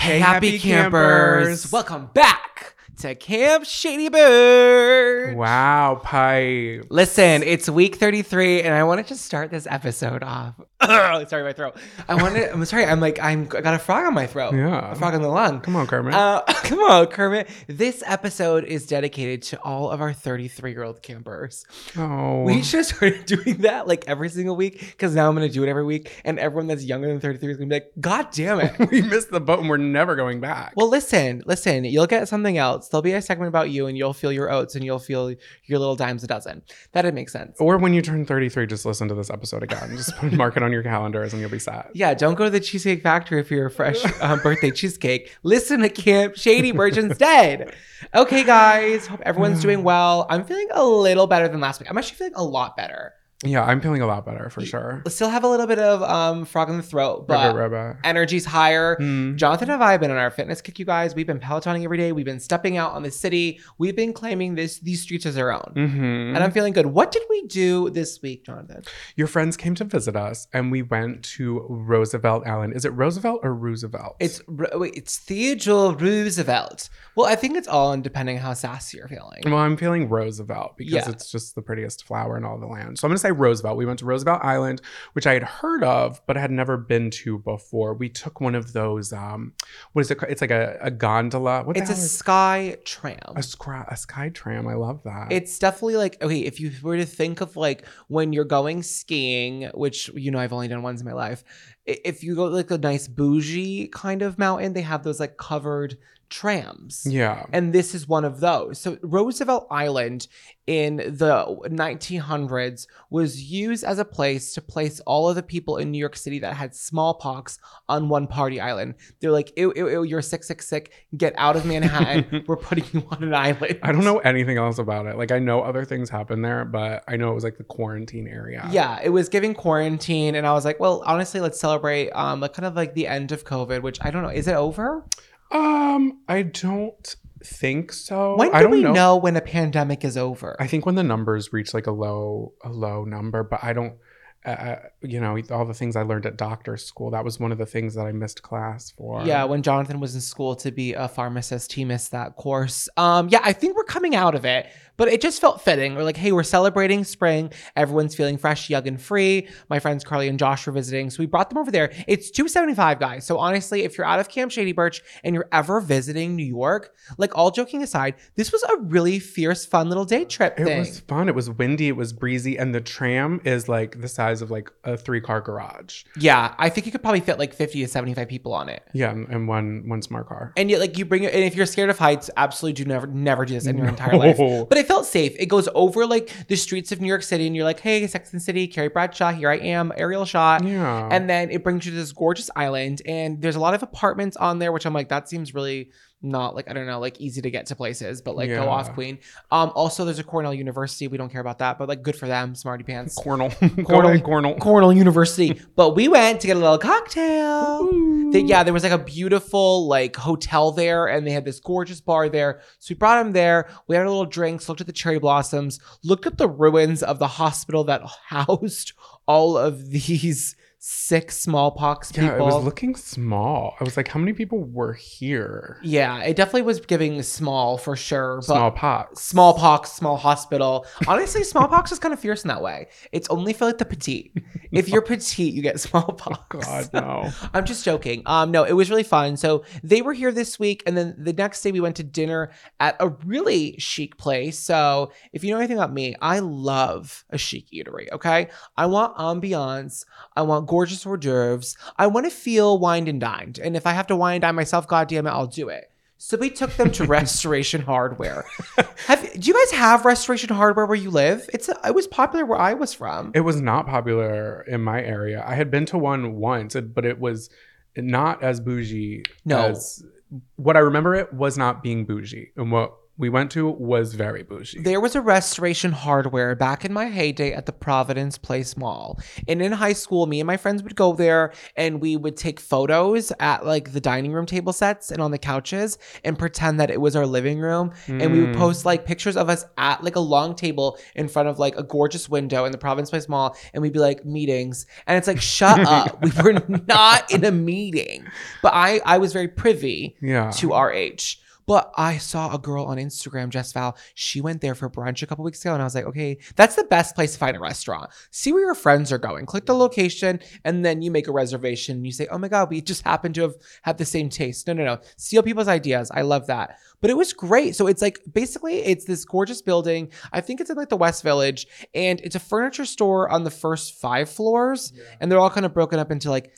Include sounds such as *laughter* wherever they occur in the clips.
Hey, happy, campers. Welcome back to Camp Shady Birch. Wow, Pipe. Listen, it's week 33, and I wanted to start this episode off. *coughs* sorry, my throat. I wanted, I'm sorry, I'm like, I'm, I got a frog on my throat. Yeah. A frog in the lung. Come on, Kermit. Uh, *laughs* come on, Kermit. This episode is dedicated to all of our 33 year old campers. oh, We should have started *laughs* doing that like every single week because now I'm going to do it every week. And everyone that's younger than 33 is going to be like, God damn it. *laughs* we missed the boat and we're never going back. Well, listen, listen. You'll get something else. There'll be a segment about you, and you'll feel your oats, and you'll feel your little dimes a dozen. That'd make sense. or when you turn 33, just listen to this episode again. Just put- mark it on your calendars and you'll be set. *laughs* Yeah, don't go to the Cheesecake Factory if you're a fresh um, birthday cheesecake. Listen to Camp Shady Birch instead. *laughs* Okay, guys. Hope everyone's doing *sighs* well. I'm feeling a little better than last week. I'm actually feeling a lot better. Yeah, I'm feeling a lot better for sure. Still have a little bit of um, frog in the throat, but Rubber, rubber. energy's higher. Mm. Jonathan and I have been on our fitness kick, you guys. We've been pelotoning every day. We've been stepping out on the city. We've been claiming this these streets as our own. Mhm. And I'm feeling good. What did we do this week, Jonathan? Your friends came to visit us and we went to Roosevelt Island. Is it Roosevelt or Roosevelt? It's wait, it's Theodore Roosevelt. Well, I think it's all in depending on how sassy you're feeling. Well, I'm feeling Roosevelt because Yeah. it's just the prettiest flower in all the land. So I'm going to say Roosevelt. We went to Roosevelt Island, which I had heard of, but had never been to before. We took one of those, um, what is it? called? It's like a, a gondola. What It's a sky tram. a, scra- a sky tram. I love that. It's definitely like okay, if you were to think of like when you're going skiing, which you know I've only done once in my life. If you go like a nice bougie kind of mountain, they have those like covered trams. yeah. And this is one of those. So Roosevelt Island in the 1900s was used as a place to place all of the people in New York City that had smallpox on one party island. They're like, ew, ew, ew, you're sick, sick, sick. Get out of Manhattan. *laughs* We're putting you on an island. I don't know anything else about it. Like I know other things happen there, but I know it was like the quarantine area. Yeah, it was giving quarantine, and I was like, well, honestly, let's celebrate um like kind of like the end of COVID, which I don't know. Is it over? Um, I don't think so. when I do don't we know. know. when a pandemic is over? I think when the numbers reach like a low a low number, but I don't. Uh, you know, all the things I learned at doctor school. That was one of the things that I missed class for. Yeah, when Jonathan was in school to be a pharmacist, he missed that course. Um, yeah, I think we're coming out of it, but it just felt fitting. We're like, hey, we're celebrating spring. Everyone's feeling fresh, young, and free. My friends Carly and Josh were visiting, so we brought them over there. It's two seventy five, guys. So honestly, if you're out of Camp Shady Birch and you're ever visiting New York, like all joking aside, this was a really fierce, fun little day trip It thing. was fun. It was windy. It was breezy, and the tram is like the size of like a three car garage. yeah, I think you could probably fit like fifty to seventy five people on it. Yeah, and, and one one smart car. And yet, like you bring it, and if you're scared of heights, absolutely do never, never do this in your *laughs* entire life. But it felt safe. It goes over like the streets of New York City, and you're like, "Hey, Sex and City, Carrie Bradshaw, here I am, aerial shot." Yeah, And then it brings you to this gorgeous island, and there's a lot of apartments on there, which I'm like, that seems really not like I don't know, like easy to get to places, but like go off, Queen. Um, also there's a Cornell University. We don't care about that, but like good for them, smarty pants. Cornell, *laughs* Cornell. Cornell, Cornell. Cornell University. but we went to get a little cocktail. They- yeah, there was like a beautiful like hotel there, and they had this gorgeous bar there. So we brought him there. We had a little drinks, looked at the cherry blossoms, looked at the ruins of the hospital that *laughs* housed all of these sick smallpox people. Yeah, it was looking small. I was like, how many people were here? yeah, it definitely was giving small for sure. But Small smallpox, small hospital. Honestly, smallpox is kind of fierce in that way. It's only for like the petite. *laughs* If you're petite, you get smallpox. God no. *laughs* I'm just joking. Um, no, it was really fun. So they were here this week, and then the next day we went to dinner at a really chic place. So if you know anything about me, I love a chic eatery. Okay, I want ambiance. I want gorgeous hors d'oeuvres. I want to feel wined and dined. And if I have to wine and dine myself, God damn it, I'll do it. So we took them to *laughs* Restoration Hardware. Have do you guys have Restoration Hardware where you live? It's a, it was popular where I was from. It was not popular in my area. I had been to one once, but it was not as bougie No. as what I remember it was not being bougie. And what we went to was very bougie. There was a restoration hardware back in my heyday at the Providence Place Mall. And in high school, me and my friends would go there and we would take photos at like the dining room table sets and on the couches and pretend that it was our living room. And we would Mm. post like pictures of us at like a long table in front of like a gorgeous window in the Providence Place Mall. And we'd be like, meetings. And it's like, shut *laughs* up. We were not in a meeting. But I, I was very privy yeah. to our age. But I saw a girl on Instagram, Jess Val. She went there for brunch a couple weeks ago, and I was like, okay, that's the best place to find a restaurant. See where your friends are going. Click the location, and then you make a reservation. And you say, oh my god, we just happen to have had the same taste. No, no, no. Steal people's ideas. I love that. But it was great. So it's like basically it's this gorgeous building. I think it's in like the West Village, and it's a furniture store on the first five floors, and they're all kind of broken up into like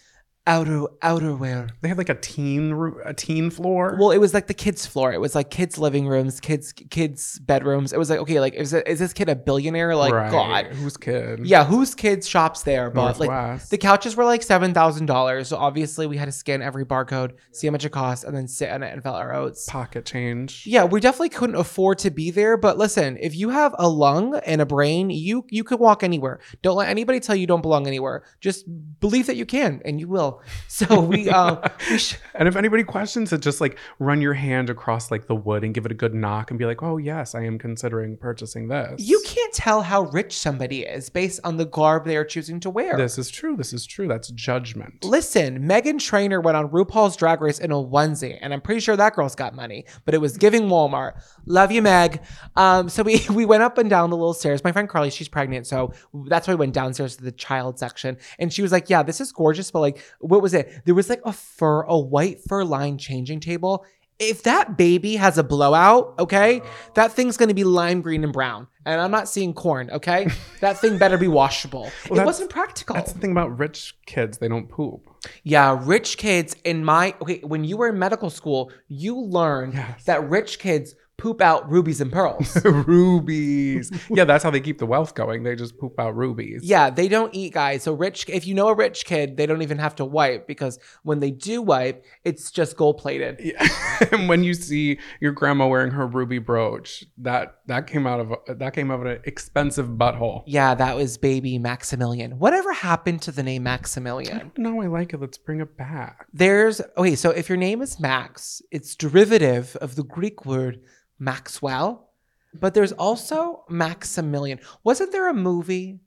outer outerwear. They had like a teen a teen floor. Well, it was like the kids' floor. It was like kids' living rooms, kids' kids' bedrooms. It was like, okay, like is it, is this kid a billionaire? Like Right. God, Whose kid? yeah, whose kids shops there? But like the couches were like seven thousand dollars. So obviously we had to scan every barcode, see how much it cost, and then sit on it and fill our oats. pocket change. Yeah, we definitely couldn't afford to be there. But listen, if you have a lung and a brain, you you could walk anywhere. Don't let anybody tell you don't belong anywhere. Just believe that you can, and you will. *laughs* So we um we sh- *laughs* And if anybody questions it, just like run your hand across like the wood and give it a good knock and be like, "Oh yes, I am considering purchasing this." You can't tell how rich somebody is based on the garb they are choosing to wear. This is true. This is true. That's judgment. Listen, Meghan Trainor went on RuPaul's Drag Race in a onesie, and I'm pretty sure that girl's got money, but it was giving Walmart. Love you, Meg. Um, so we *laughs* we went up and down the little stairs. My friend Carly, she's pregnant, so that's why we went downstairs to the child section, and she was like, "Yeah, this is gorgeous, but like, what was it? There was like a fur, a white fur lined changing table." If that baby has a blowout, okay, that thing's gonna be lime green and brown. And I'm not seeing corn, okay? *laughs* That thing better be washable. it wasn't practical. That's the thing about rich kids. They don't poop. Yeah, rich kids in my okay, when you were in medical school, you learned Yes. that rich kids poop out rubies and pearls. *laughs* rubies. yeah, that's how they keep the wealth going. They just poop out rubies. yeah, they don't eat guys. So rich if you know a rich kid, they don't even have to wipe because when they do wipe, it's just gold plated. Yeah. *laughs* and when you see your grandma wearing her ruby brooch, that that came out of that came out of an expensive butthole. Yeah, that was baby Maximilian. Whatever happened to the name Maximilian? No, I like it. Let's bring it back. There's okay, so if your name is Max, it's derivative of the Greek word Maxwell, but there's also Maximilian. Wasn't there a movie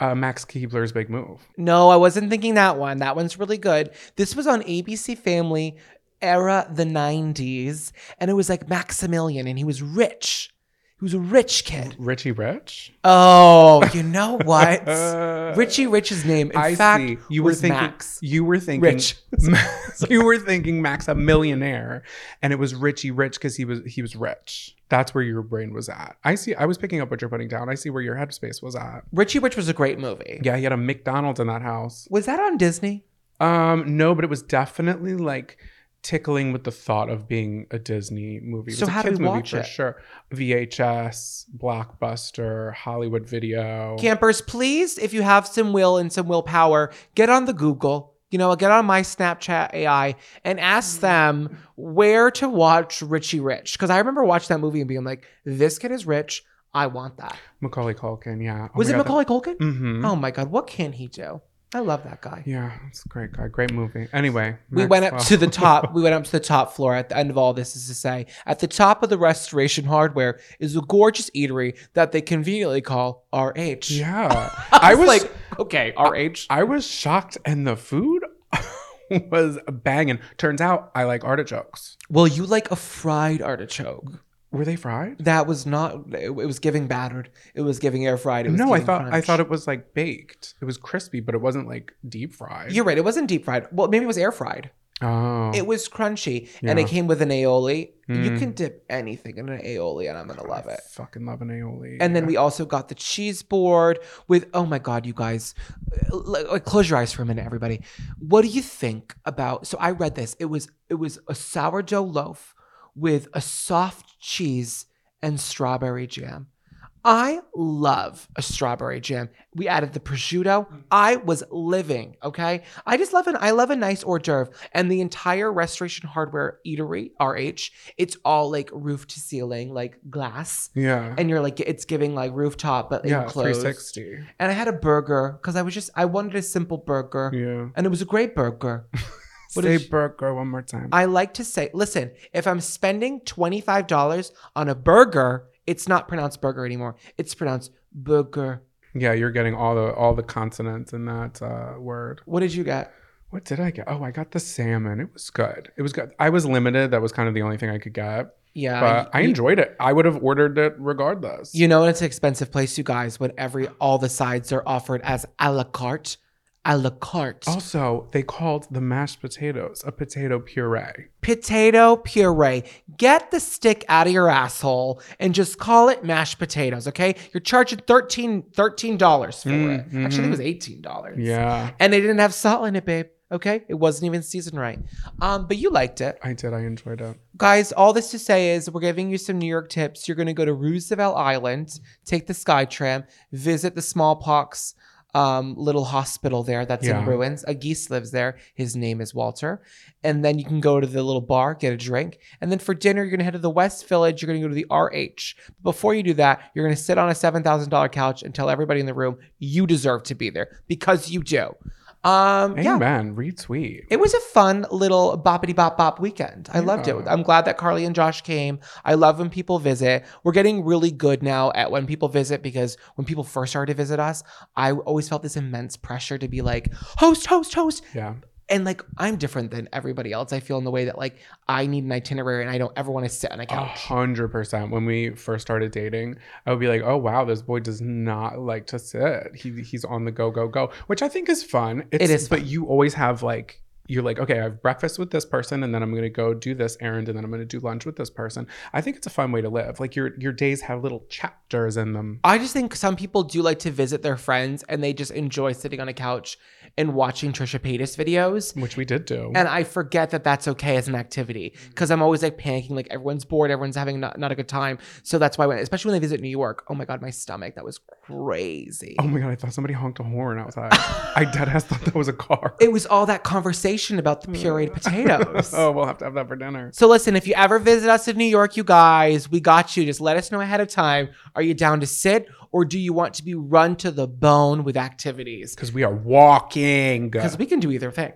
Uh, Max Keeble's big move. No, I wasn't thinking that one. That one's really good. This was on ABC Family era the 90s and it was like Maximilian and he was rich. He was a rich kid. Richie Rich. Oh, *laughs* you know what? Richie Rich's name in I fact see. You were was thinking. Max. You were thinking. Rich. *laughs* you were thinking Max a millionaire, and it was Richie Rich because he was he was rich. That's where your brain was at. I see. I was picking up what you're putting down. I see where your headspace was at. Richie Rich was a great movie. Yeah, he had a McDonald's in that house. Was that on Disney? Um, no, but it was definitely like tickling with the thought of being a Disney movie. It So was how do movie watch for it? sure. VHS, Blockbuster, Hollywood Video. Campers, please, if you have some will and some willpower, get on the Google, you know, get on my Snapchat AI and ask them where to watch Richie Rich. Because I remember watching that movie and being like, this kid is rich. I want that. Macaulay Culkin. Yeah. Oh Was it God, that- Macaulay Culkin? Mhm. Oh my God, what can he do? I love that guy. Yeah, it's a great guy. Great movie. Anyway, We went up to the *laughs* top. We went up to the top floor. At the end of all this is to say, at the top of the restoration hardware is a gorgeous eatery that they conveniently call RH. Yeah, *laughs* I I was was like, okay, RH. I was shocked, and the food *laughs* was banging. Turns out I like artichokes. Well, you like a fried artichoke. Were they fried? That was not. It, was giving battered. It was giving air fried. It was No, I thought I thought it was like baked. It was crispy, but it wasn't like deep fried. You're right. It wasn't deep fried. Well, maybe it was air fried. oh, It was crunchy, and it came with an aioli. You Mm. can dip anything in an aioli, and I'm gonna love I it. Fucking love an aioli. And then we also got the cheese board with. Oh my god, you guys! like, Close your eyes for a minute, everybody. What do you think about? So I read this. It was it was a sourdough loaf with a soft cheese and strawberry jam. I love a strawberry jam. We added the prosciutto. I was living, okay? I just love an I love a nice hors d'oeuvre. And the entire Restoration Hardware Eatery, RH, it's all like roof to ceiling, like glass. Yeah. And you're like, it's giving like rooftop, but yeah, enclosed. 360. And I had a burger because I was just, I wanted a simple burger. Yeah. And it was a great burger. *laughs* What Say is- burger one more time. I like to say, listen, if I'm spending $25 on a burger, it's not pronounced burger anymore. It's pronounced burger. yeah, you're getting all the all the consonants in that uh, word. What did you get? What did I get? Oh, I got the salmon. It was good. It was good. I was limited. That was kind of the only thing I could get. Yeah. But I you, enjoyed it. I would have ordered it regardless. you know, it's an expensive place, you guys, when every all the sides are offered as a la carte. A la carte. also, they called the mashed potatoes a potato puree. Potato puree. Get the stick out of your asshole and just call it mashed potatoes, okay? You're charging $13, $13 for Mm, it. Actually, I think it was $18. Yeah, And they didn't have salt in it, babe. Okay? It wasn't even seasoned right. Um, but you liked it. I did. I enjoyed it. Guys, all this to say is we're giving you some New York tips. You're going to go to Roosevelt Island, take the SkyTram, visit the smallpox um, little hospital there that's Yeah. in ruins. A geese lives there. His name is Walter. And then you can go to the little bar, get a drink. And then for dinner, you're going to head to the West Village. You're going to go to the RH. Before you do that, you're going to sit on a $7,000 couch and tell everybody in the room you deserve to be there because you do. Um, yeah. Amen. Retweet. It was a fun little boppity bop bop weekend. I loved it. I'm glad that Carly and Josh came. I love when people visit. We're getting really good now at when people visit because when people first started to visit us, I always felt this immense pressure to be like, host, host, host. Yeah. And like, I'm different than everybody else. I feel in the way that like I need an itinerary and I don't ever want to sit on a couch. hundred percent. When we first started dating, I would be like, "Oh wow, this boy does not like to sit. He he's on the go, go, go," which I think is fun. It's, is but you always have like you're like, okay, I have breakfast with this person, and then I'm gonna go do this errand, and then I'm gonna do lunch with this person. I think it's a fun way to live. Like your your days have little chapters in them. I just think some people do like to visit their friends and they just enjoy sitting on a couch and watching Trisha Paytas videos. Which we did do. And I forget that that's okay as an activity mm. because I'm always like panicking, like everyone's bored, everyone's having not, not a good time. So that's why, when, especially when they visit New York, oh my God, my stomach, that was crazy. oh my god, I thought somebody honked a horn outside. *laughs* I dead ass thought that was a car. It was all that conversation about the pureed *laughs* potatoes. oh, we'll have to have that for dinner. So listen, if you ever visit us in New York, you guys, we got you. Just let us know ahead of time. Are you down to sit or do you want to be run to the bone with activities? Because we are walking. Because we can do either thing.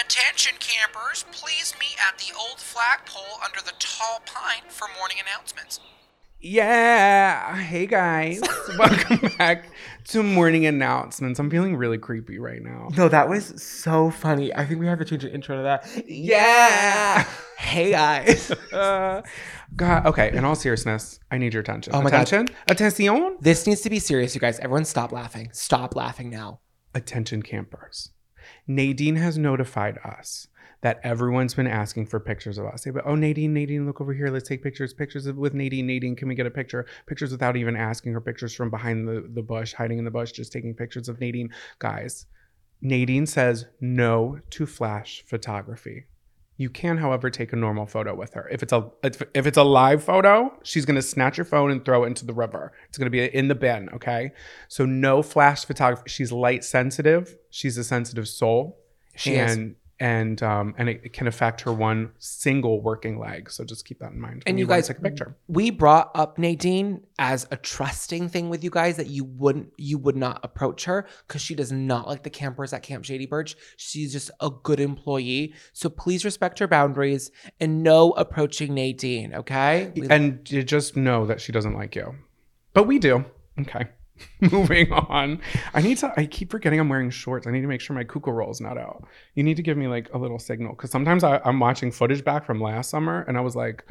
Attention campers, please meet at the old flagpole under the tall pine for morning announcements. Yeah. Hey guys. *laughs* Welcome back to morning announcements. I'm feeling really creepy right now. No, that was so funny. I think we have to change the intro to that. Yeah. *laughs* Hey guys. Uh, *laughs* God. Okay. In all seriousness, I need your attention. Oh my God. attention. Attention. this needs to be serious, you guys. Everyone stop laughing. Stop laughing now. Attention campers. Nadine has notified us that everyone's been asking for pictures of us. They go, oh, Nadine, Nadine, look over here. Let's take pictures. Pictures of, with Nadine. Nadine, can we get a picture? Pictures without even asking her. Pictures from behind the, the bush, hiding in the bush, just taking pictures of Nadine. Guys, Nadine says no to flash photography. You can, however, take a normal photo with her. If it's a if, if it's a live photo, she's gonna snatch your phone and throw it into the river. It's gonna be in the bin. Okay, so no flash photography. She's light sensitive. She's a sensitive soul, She is. And um and it, it can affect her one single working leg. So just keep that in mind. And when you guys- take a picture. We brought up Nadine as a trusting thing with you guys that you wouldn't you would not approach her because she does not like the campers at Camp Shady Birch. She's just a good employee. So please respect her boundaries and no approaching Nadine, okay? We- and you just know that she doesn't like you, but we do. Okay. *laughs* Moving on. I need to. I keep forgetting I'm wearing shorts. I need to make sure my kuka roll's not out. You need to give me like a little signal because sometimes I, I'm watching footage back from last summer and I was like,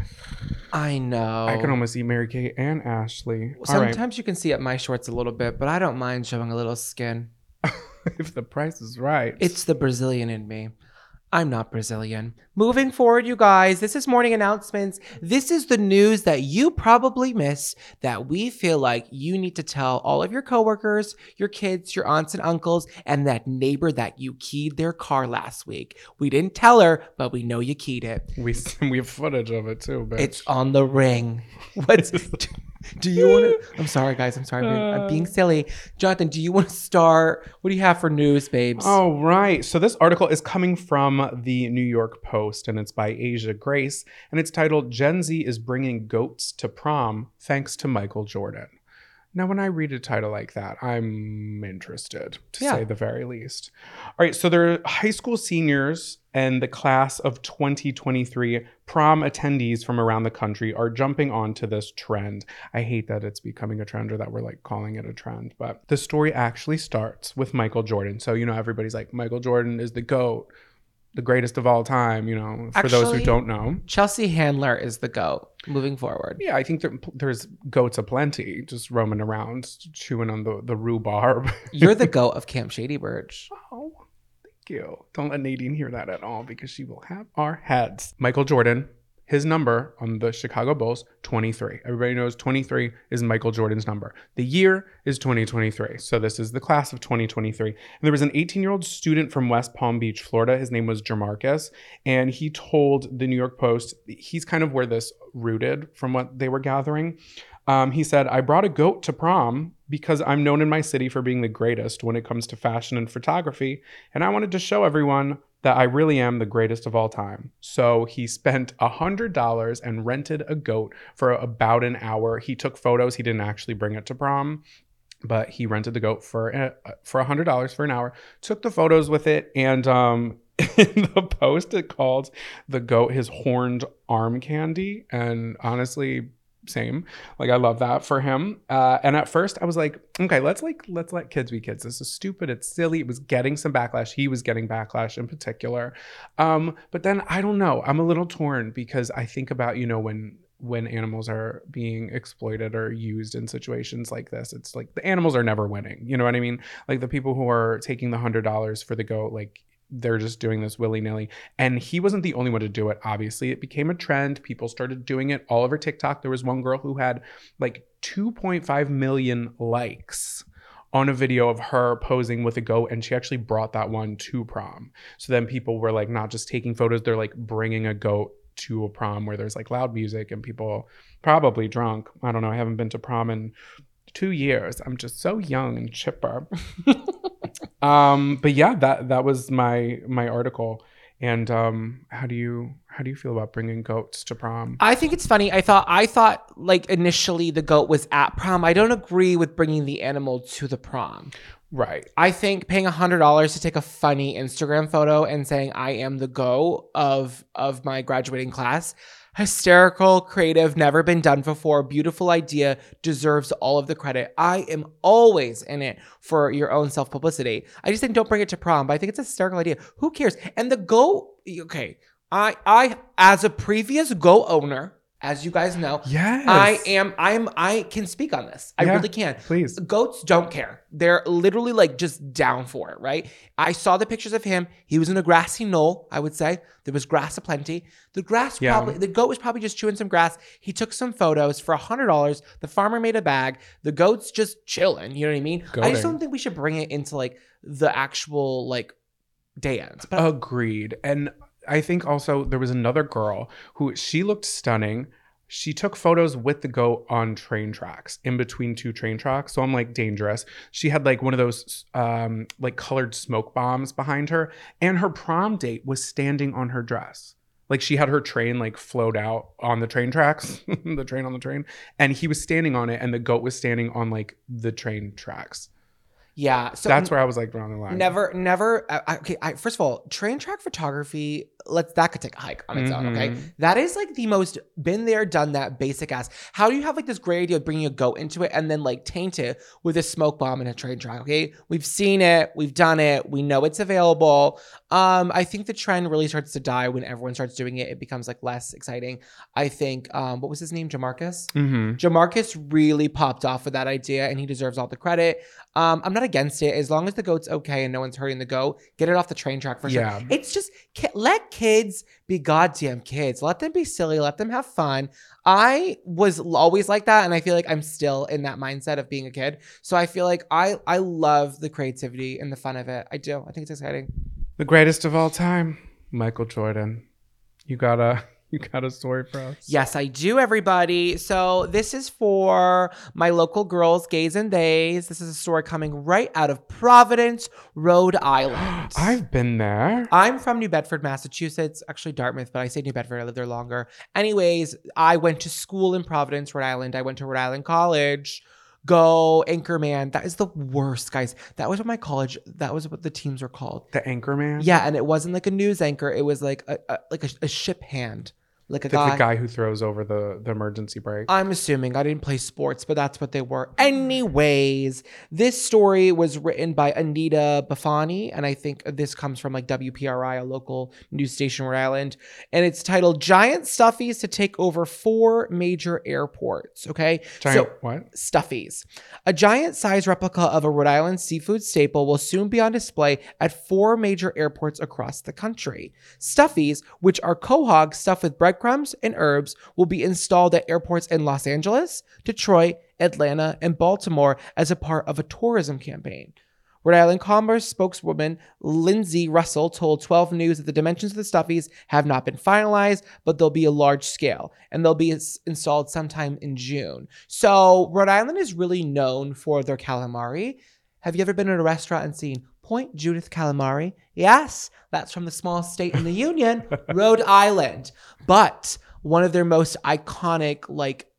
I know. I can almost see Mary Kate and Ashley. All right. Sometimes you can see up my shorts a little bit, but I don't mind showing a little skin. *laughs* if the price is right. It's the Brazilian in me. I'm not Brazilian. Moving forward, you guys, this is morning announcements. This is the news that you probably miss that we feel like you need to tell all of your coworkers, your kids, your aunts and uncles, and that neighbor that you keyed their car last week. We didn't tell her, but we know you keyed it. we *laughs* we have footage of it too. Bitch. It's on the ring. What's *laughs* *laughs* Do you want to? *laughs* I'm sorry, guys. I'm sorry. I'm being, I'm being uh. silly. Jonathan, do you want to start? What do you have for news, babes? All right. So this article is coming from the New York Post and it's by Asia Grace and it's titled Gen Z is bringing goats to prom thanks to Michael Jordan. Now, when I read a title like that, I'm interested to Yeah. say the very least. All right. So there are high school seniors and the class of 2023 prom attendees from around the country are jumping onto this trend. I hate that it's becoming a trend or that we're like calling it a trend, but the story actually starts with Michael Jordan. So, you know, everybody's like, Michael Jordan is the GOAT, the greatest of all time, you know, for those who don't know. Chelsea Handler is the goat moving forward. Yeah, I think there, there's goats aplenty just roaming around, chewing on the, the rhubarb. You're the *laughs* goat of Camp Shady Birch. Oh, you. Don't let Nadine hear that at all because she will have our heads. Michael Jordan, his number on the Chicago Bulls, 23. Everybody knows 23 is Michael Jordan's number. The year is 2023. So this is the class of 2023. And there was an 18 year old student from West Palm Beach, Florida. His name was Jamarcus. And he told the New York Post, he's kind of where this rooted from what they were gathering. Um, he said, I brought a goat to prom because I'm known in my city for being the greatest when it comes to fashion and photography. And I wanted to show everyone that I really am the greatest of all time. So he spent a $100 and rented a goat for about an hour. He took photos. He didn't actually bring it to prom. But he rented the goat for uh, for hundred dollars for an hour. Took the photos with it, and um, *laughs* in the post it called the goat his horned arm candy. And honestly, same. Like i love that for him. Uh, and at first i was like okay let's like let's let kids be kids. This is stupid. It's silly. It was getting some backlash. He was getting backlash in particular. Um, but then i don't know. I'm a little torn because i think about you know when when animals are being exploited or used in situations like this it's like the animals are never winning. You know what i mean? Like the people who are taking the hundred dollars for the goat like they're just doing this willy-nilly. And he wasn't the only one to do it obviously. It became a trend. People started doing it all over tiktok. There was one girl who had like 2.5 million likes on a video of her posing with a goat and she actually brought that one to prom. So then people were like not just taking photos they're like bringing a goat to a prom where there's like loud music and people probably drunk. I don't know. I haven't been to prom in two years. I'm just so young and chipper *laughs* um but yeah that that was my my article and um how do you how do you feel about bringing goats to prom I think it's funny. I thought I thought like initially the goat was at prom. I don't agree with bringing the animal to the prom. right I think paying a hundred dollars to take a funny Instagram photo and saying I am the goat of of my graduating class, hysterical, creative, never been done before, beautiful idea, deserves all of the credit. I am always in it for your own self publicity. I just think don't bring it to prom, but I think it's a hysterical idea. Who cares? And the go, okay, I I as a previous go owner, as you guys know, yes I am I'm I can speak on this. I Yeah. really can. please Goats don't care. They're literally like just down for it, right? I saw the pictures of him. He was in a grassy knoll, I would say. There was grass aplenty. The grass Yeah. probably the goat was probably just chewing some grass. He took some photos for a hundred dollars. The farmer made a bag. The goat's just chilling. You know what I mean? I just don't think we should bring it into like the actual like dance. But Agreed. And I think also there was another girl who she looked stunning. She took photos with the goat on train tracks, in between two train tracks. So I'm like dangerous. She had like one of those um like colored smoke bombs behind her, and her prom date was standing on her dress. Like she had her train like float out on the train tracks, *laughs* the train on the train, and he was standing on it, and the goat was standing on like the train tracks. Yeah, so That's where I was like drawing the line. Never, never. I, I- okay, I, first of all, train track photography. Let's that could take a hike on its own. Okay, Mhm. that is like the most been there, done that, basic ass. How do you have like this great idea of bringing a goat into it and then like taint it with a smoke bomb and a train track? Okay, we've seen it, we've done it, we know it's available. Um, I think the trend really starts to die when everyone starts doing it. It becomes like less exciting. I think. Um, what was his name? Jamarcus. Mhm. Jamarcus really popped off with that idea and he deserves all the credit. Um, I'm not against it as long as the goat's okay and no one's hurting the goat. Get it off the train track for sure. Yeah. It's just let kids be goddamn kids. Let them be silly. Let them have fun. I was always like that, and I feel like I'm still in that mindset of being a kid. So I feel like I I love the creativity and the fun of it. I do. I think it's exciting. The greatest of all time, Michael Jordan. You gotta *laughs* You got a story for us? Yes, I do, everybody. So, this is for my local girls, gays and theys. This is a story coming right out of Providence, Rhode Island. *gasps* I've been there. I'm from New Bedford, Massachusetts, actually Dartmouth, but I say New Bedford, I lived there longer. Anyways, I went to school in Providence, Rhode Island. I went to Rhode Island College. Go Anchorman. That is the worst, guys. That was what my college, that was what the teams were called. The Anchorman. Yeah, and it wasn't like a news anchor. It was like a, a like a, a ship hand. Like a The, guy. the guy who throws over the, the emergency brake. I'm assuming I didn't play sports, but that's what they were. Anyways, this story was written by Anita Baffoni, and I think this comes from like WPRI, a local news station in Rhode Island, and it's titled "Giant Stuffies to Take Over Four Major Airports." Okay, Giant so what? Stuffies. A giant sized replica of a Rhode Island seafood staple will soon be on display at four major airports across the country. Stuffies, which are quahog stuffed with breadcrumbs and herbs, will be installed at airports in Los Angeles, Detroit, Atlanta, and Baltimore as a part of a tourism campaign. Rhode Island Commerce spokeswoman Lindsay Russell told 12 News that the dimensions of the stuffies have not been finalized, but they'll be a large scale and they'll be installed sometime in June. So, Rhode Island is really known for their calamari. Have you ever been in a restaurant and seen Point Judith calamari? Yes, that's from the smallest state in the *laughs* Union, Rhode Island. But one of their most iconic, like,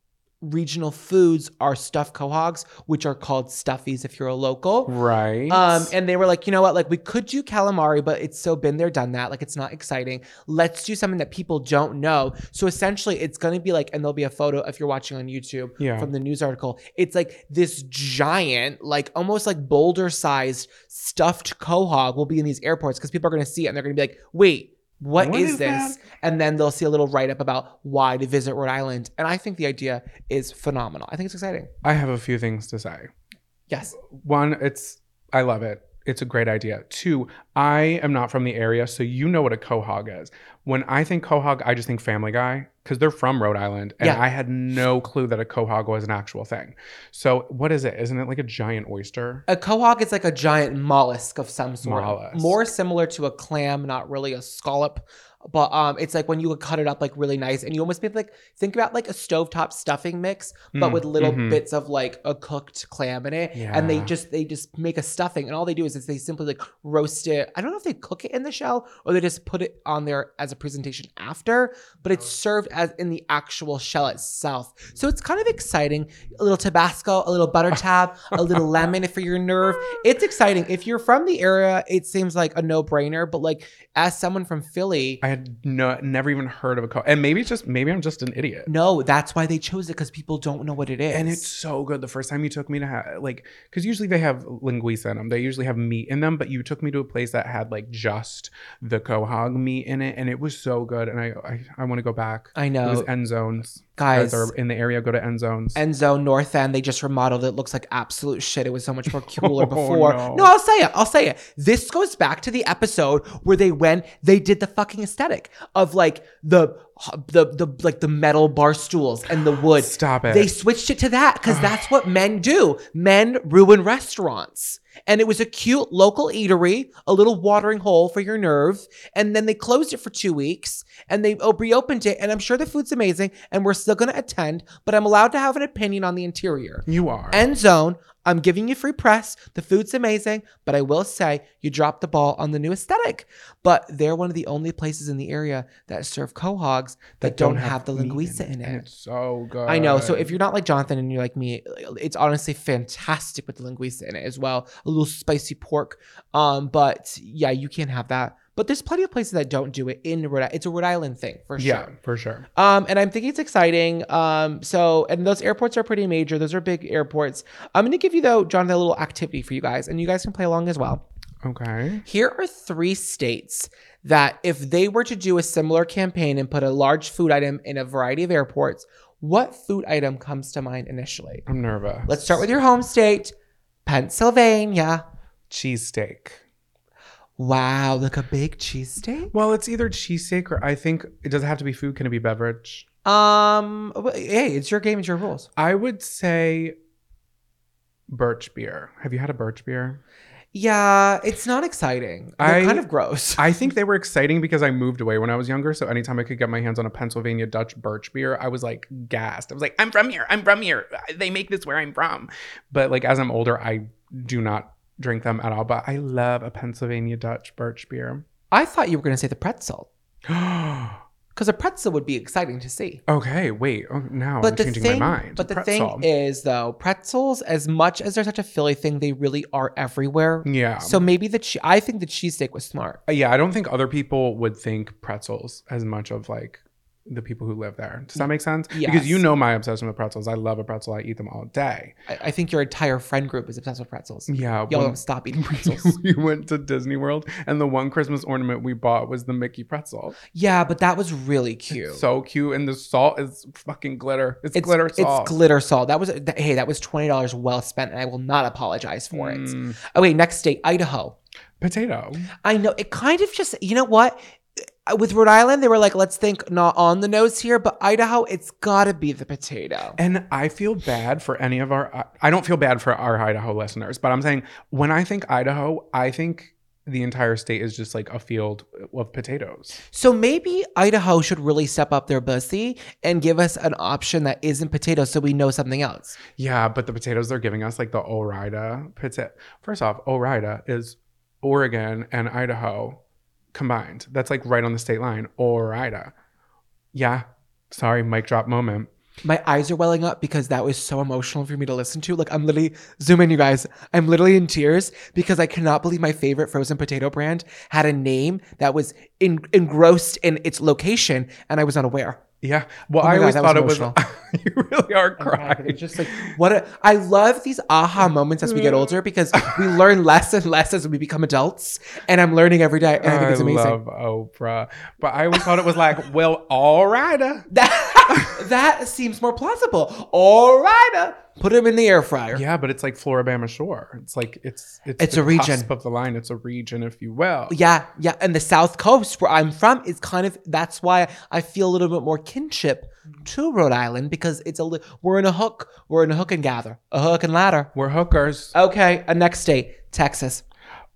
regional foods are stuffed quahogs, which are called stuffies if you're a local. Right. Um, and they were like, you know what? Like, we could do calamari, but it's so been there, done that. Like, it's not exciting. Let's do something that people don't know. So essentially, it's going to be like, and there'll be a photo if you're watching on YouTube Yeah. from the news article. It's like this giant, like almost like boulder sized stuffed quahog will be in these airports because people are going to see it and they're going to be like, wait, What what is, is this? that? And then they'll see a little write up about why to visit Rhode Island. And I think the idea is phenomenal. I think it's exciting. I have a few things to say. Yes. One, it's I love it. It's a great idea. Two, I am not from the area, so you know what a quahog is. When I think quahog, I just think Family Guy because they're from Rhode Island, and Yeah. I had no clue that a quahog was an actual thing. So, what is it? Isn't it like a giant oyster? A quahog is like a giant mollusk of some sort. Mollusk. More similar to a clam, not really a scallop. But um, it's like when you would cut it up like really nice, and you almost maybe like think about like a stovetop stuffing mix, but Mm, with little mhm. bits of like a cooked clam in it. And they Yeah. just they just make a stuffing, and all they do is, is they simply like roast it. I don't know if they cook it in the shell or they just put it on there as a presentation after, but it's served as in the actual shell itself. So it's kind of exciting. A little Tabasco, a little butter *laughs* tab, a little lemon for your nerve. It's exciting. If you're from the area, it seems like a no-brainer. But like as someone from Philly, I had no, never even heard of a quahog, and maybe it's just maybe I'm just an idiot. no, that's why they chose it because people don't know what it is. And it's so good. The first time you took me to have like, because usually they have linguiça in them. They usually have meat in them, but you took me to a place that had like just the quahog meat in it, and it was so good. And I I, I want to go back. I It was know, end zones. Guys. are in the area, go to end zones. End Zone North End. They just remodeled it. Looks like absolute shit. It was so much more *laughs* cooler Oh, before. no. no. I'll say it. I'll say it. This goes back to the episode where they went. They did the fucking aesthetic of like the the the like the metal bar stools and the wood. Stop it. They switched it to that because that's what men do. Men ruin restaurants. And it was a cute local eatery, a little watering hole for your nerve. And then they closed it for two weeks and they reopened it. And I'm sure the food's amazing and we're still going to attend, but I'm allowed to have an opinion on the interior. you are. End zone. I'm giving you free press. The food's amazing, but I will say you dropped the ball on the new aesthetic. But they're one of the only places in the area that serve quahogs that, don't, have, the meat linguiça in and it. It's so good. I know. So if you're not like Jonathan and you're like me, it's honestly fantastic with the linguiça in it as well. A little spicy pork. Um, but yeah, you can't have that. But there's plenty of places that don't do it in Rhode Island. It's a Rhode Island thing for sure. yeah, for sure. Um, and I'm thinking it's exciting. Um, so and those airports are pretty major. Those are big airports. I'm gonna give you though, Jonathan, a little activity for you guys, and you guys can play along as well. Okay. Here are three states that if they were to do a similar campaign and put a large food item in a variety of airports, what food item comes to mind initially? I'm nervous. Let's start with your home state, Pennsylvania. cheesesteak. Wow, like a big cheesesteak. Well, it's either cheesesteak or I think it doesn't have to be food. Can it be beverage? Um, hey, it's your game, it's your rules. I would say birch beer. Have you had a birch beer? Yeah, it's not exciting. They're I- kind of gross. I think they were exciting because I moved away when I was younger. So anytime I could get my hands on a Pennsylvania Dutch birch beer, I was like gassed. I was like, I'm from here. I'm from here. They make this where I'm from. But like as I'm older, I do not drink them at all. But I love a Pennsylvania Dutch birch beer. I thought you were going to say the pretzel *gasps* because a pretzel would be exciting to see. okay, wait. Oh, now But I'm the changing thing, my mind. but the Pretzel. thing is, though, pretzels, as much as they're such a Philly thing, they really are everywhere. yeah. So maybe the che- I think the cheesesteak was smart. Uh, yeah, I don't think other people would think pretzels as much of like the people who live there. Does that make sense? Because you know my obsession with pretzels. I love a pretzel. I eat them all day. I, I think your entire friend group is obsessed with pretzels. Yeah. Y'all don't stop eating *laughs* pretzels. *laughs* we went to Disney World and the one Christmas ornament we bought was the Mickey pretzel. yeah, but that was really cute. So cute. And the salt is fucking glitter. It's, glitter salt. It's glitter salt. That was hey, that was twenty dollars well spent, and I will not apologize for it. Mm, Oh wait, next state, Idaho. potato. I know it kind of just you know what with Rhode Island they were like let's think not on the nose here, but Idaho it's got to be the potato. And I feel bad for any of our, I don't feel bad for our Idaho listeners, but I'm saying when I think Idaho, I think the entire state is just like a field of potatoes. So maybe Idaho should really step up their bussy and give us an option that isn't potatoes so we know something else. Yeah, but the potatoes they're giving us, like the Ore-Ida potato. First off, Ore-Ida is Oregon and Idaho combined. That's like right on the state line. Ore-Ida. Yeah. Sorry, mic drop moment. My eyes are welling up because that was so emotional for me to listen to. Like I'm literally zoom in, you guys. I'm literally in tears because I cannot believe my favorite frozen potato brand had a name that was in, engrossed in its location, and I was unaware. Yeah. Well, Oh I God, always thought was it was. *laughs* you really are Oh crying. It's just like what a, I love these aha *laughs* moments as we get older because we learn less and less as we become adults, and I'm learning every day, and I think it's amazing. love Oprah, but I always thought it was like, well, Orida. *laughs* That that seems more plausible. All right, uh, put him in the air fryer. Yeah, but it's like Floribama Shore. It's like it's it's, It's the a region. cusp of the line. It's a region, if you will. Yeah, yeah, and the South Coast where I'm from is kind of that's why I feel a little bit more kinship to Rhode Island because it's a li- we're in a hook, we're in a hook and gather, a hook and ladder. We're hookers. Okay, a next state, Texas,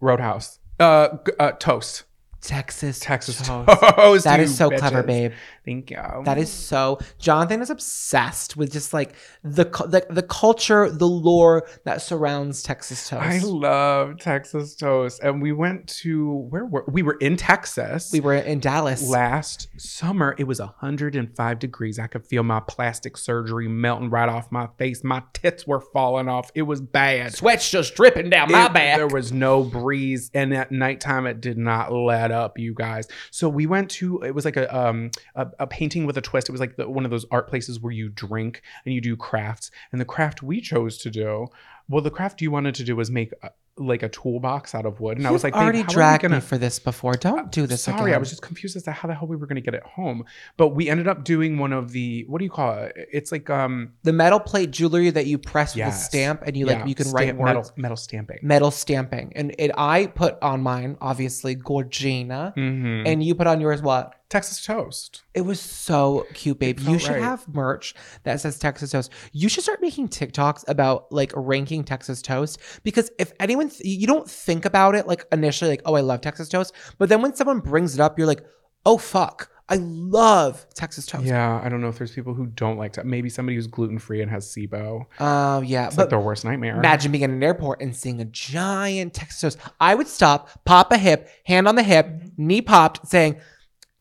Roadhouse. Uh, g- uh toast. Texas, Texas toast. *laughs* toast. That you is so clever, bitches. babe. Thank you. That is so. Jonathan is obsessed with just like the the, the culture, the lore that surrounds Texas toast. I love Texas toast, and we went to where were we? Were in Texas. we were in Dallas. last summer. It was 105 degrees. I could feel my plastic surgery melting right off my face. My tits were falling off. It was bad. Sweat's just dripping down my It- back. There was no breeze, and at nighttime it did not let up, you guys. So we went to it was like a um a, a painting with a twist. It was like the, one of those art places where you drink and you do crafts. And the craft we chose to do, well, the craft you wanted to do was make a, like a toolbox out of wood. And I was like, already dragged gonna- me for this before. Don't do this Sorry, I was just confused as to how the hell we were going to get it home. But we ended up doing one of the what do you call it? It's like um the metal plate jewelry that you press with a stamp and you like yeah, you can write stamp- words. metal metal stamping. Metal stamping, and it I put on mine obviously Gorgina, Mhm. and you put on yours what? Texas toast. It was so cute, babe. You should right. have merch that says Texas Toast. You should start making TikToks about like ranking Texas Toast because if anyone, th- you don't think about it like initially, like, oh, I love Texas Toast. But then when someone brings it up, you're like, oh, fuck. I love Texas Toast. Yeah, I don't know if there's people who don't like to. Maybe somebody who's gluten free and has SIBO. Oh, yeah. It's but like their worst nightmare. imagine being in an airport and seeing a giant Texas Toast. I would stop, pop a hip, hand on the hip, mm-hmm. knee popped, saying,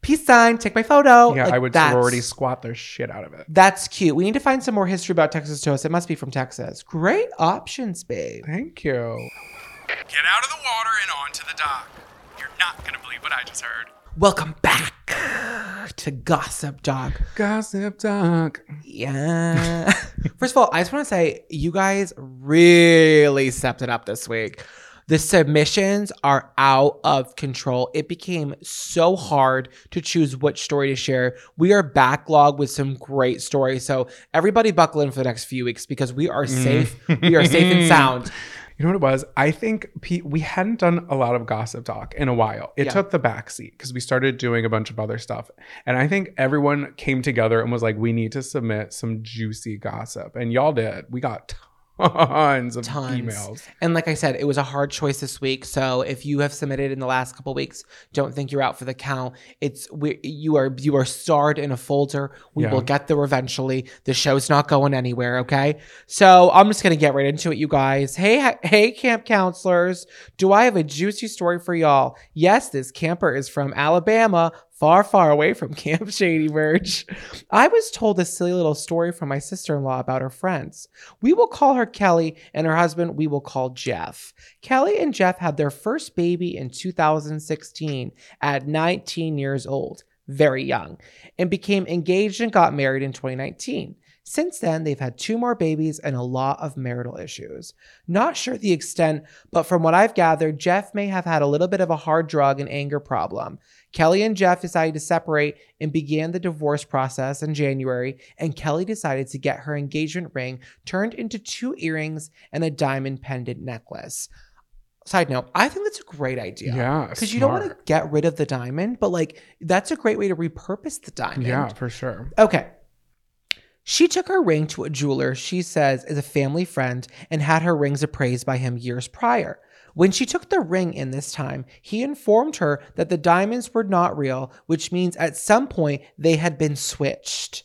peace sign, take my photo. yeah, Like, I would that's- sorority squat the shit out of it. That's cute. We need to find some more history about Texas toast. It must be from Texas. Great options, babe. Thank you. Get out of the water and onto the dock. You're not gonna believe what I just heard. Welcome back to Gossip Dog. Gossip talk. Yeah. *laughs* First of all, I just want to say you guys really stepped it up this week. The submissions are out of control. It became so hard to choose which story to share. We are backlogged with some great stories. So everybody buckle in for the next few weeks because we are mm. safe. we are safe and sound. *laughs* You know what it was? I think we hadn't done a lot of gossip talk in a while. It Yeah. took the backseat because we started doing a bunch of other stuff. And I think everyone came together and was like, we need to submit some juicy gossip. And y'all did. We got tons of Tons. emails. And like I said, it was a hard choice this week. So if you have submitted in the last couple weeks, don't think you're out for the count. It's we, you are you are starred in a folder. We Yeah. will get there eventually. The show's not going anywhere. Okay. So I'm just gonna get right into it, you guys. Hey, hey, camp counselors. Do I have a juicy story for y'all? Yes, this camper is from Alabama. Far, far away from *laughs* Camp Shady Birch. I was told a silly little story from my sister in law about her friends. We will call her Kelly, and her husband we will call Jeff. Kelly and Jeff had their first baby in 2016 at 19 years old, very young, and became engaged and got married in 2019. Since then, they've had two more babies and a lot of marital issues. Not sure the extent, but from what I've gathered, Jeff may have had a little bit of a hard drug and anger problem. Kelly and Jeff decided to separate and began the divorce process in January, and Kelly decided to get her engagement ring turned into two earrings and a diamond pendant necklace. Side note, I think that's a great idea. Yeah, Because you don't want to get rid of the diamond, but like that's a great way to repurpose the diamond. Yeah, for sure. Okay. She took her ring to a jeweler she says is a family friend and had her rings appraised by him years prior. When she took the ring in this time, he informed her that the diamonds were not real, which means at some point they had been switched.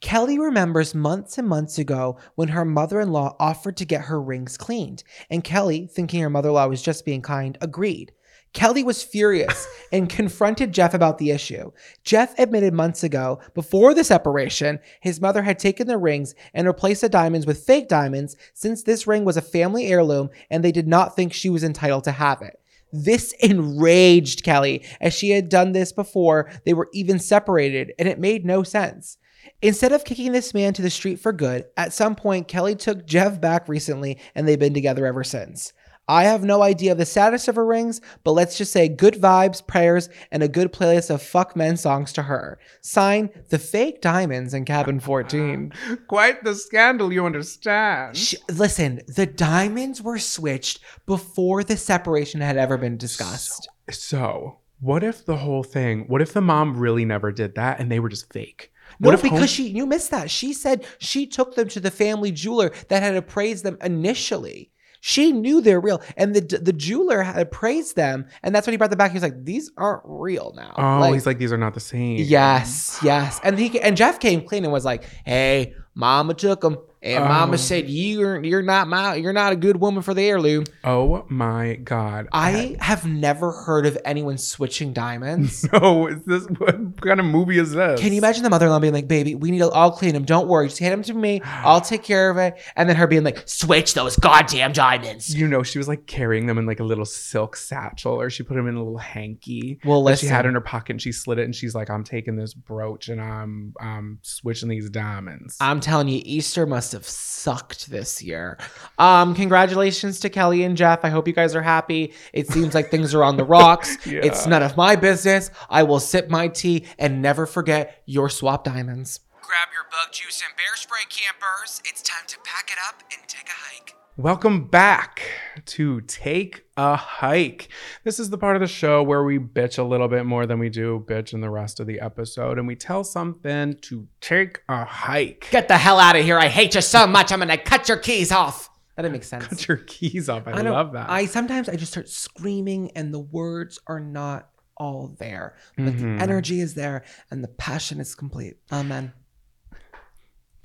Kelly remembers months and months ago when her mother in law offered to get her rings cleaned, and Kelly, thinking her mother in law was just being kind, agreed. Kelly was furious and confronted Jeff about the issue. Jeff admitted months ago, before the separation, his mother had taken the rings and replaced the diamonds with fake diamonds since this ring was a family heirloom and they did not think she was entitled to have it. This enraged Kelly as she had done this before they were even separated and it made no sense. Instead of kicking this man to the street for good, at some point Kelly took Jeff back recently and they've been together ever since. I have no idea of the status of her rings, but let's just say good vibes, prayers, and a good playlist of fuck men songs to her. Sign the fake diamonds in cabin 14. *laughs* Quite the scandal, you understand. Sh- Listen, the diamonds were switched before the separation had ever been discussed. So, what if the whole thing, what if the mom really never did that and they were just fake? No, What if because home- she you missed that. She said she took them to the family jeweler that had appraised them initially. She knew they're real, and the the jeweler had appraised them, and that's when he brought them back. He was like, "These aren't real now." Oh, he's like, these are not the same. Yes, yes. And he and Jeff came clean and was like, "Hey, Mama took them, and Oh. Mama um, said you're you're not my you're not a good woman for the heirloom." Oh my God. I have never heard of anyone switching diamonds. *laughs* No, is this what kind of movie is this? Can you imagine the mother-in-law being like, "Baby, we need to all clean them. Don't worry, just hand them to me. I'll take care of it." And then her being like, "Switch those goddamn diamonds." You know, she was like carrying them in like a little silk satchel, or she put them in a little hanky. Well, that she had in her pocket, and she slid it, and she's like, "I'm taking this brooch, and I'm I'm switching these diamonds." I'm telling you, Easter must have sucked this year. Um, congratulations to Kelly and Jeff. I hope you guys are happy. It seems like things are on the rocks. *laughs* It's none of my business. I will sip my tea and never forget your swap diamonds. Grab your bug juice and bear spray, campers. It's time to pack it up and take a hike. Welcome back to Take a Hike. This is the part of the show where we bitch a little bit more than we do bitch in the rest of the episode, and we tell something to take a hike. Get the hell out of here. I hate you so much. I'm going to cut your keys off. That didn't make sense. Cut your keys off. I, I love that. I sometimes I just start screaming and the words are not all there, but Mhm. the energy is there and the passion is complete. Amen.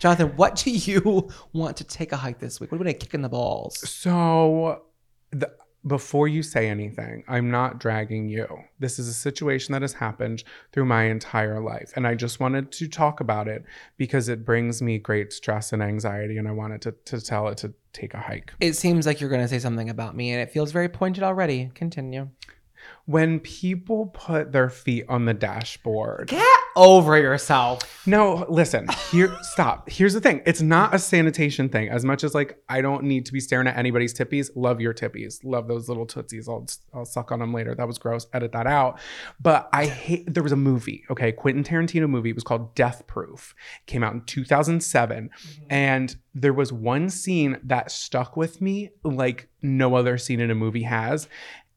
Jonathan, what do you *laughs* want to take a hike this week? What do you want to kick in the balls? So, the, before you say anything, I'm not dragging you. This is a situation that has happened through my entire life. And I just wanted to talk about it because it brings me great stress and anxiety. And I wanted to, to tell it to take a hike. It seems like you're going to say something about me, and it feels very pointed already. Continue. When people put their feet on the dashboard. Get over yourself. No, listen, here, stop. Here's the thing it's not a sanitation thing. As much as like, I don't need to be staring at anybody's tippies, love your tippies. Love those little tootsies. I'll, I'll suck on them later. That was gross. Edit that out. But I hate, there was a movie, okay, Quentin Tarantino movie. It was called Death Proof. came out in 2007. Mm-hmm. And there was one scene that stuck with me like no other scene in a movie has.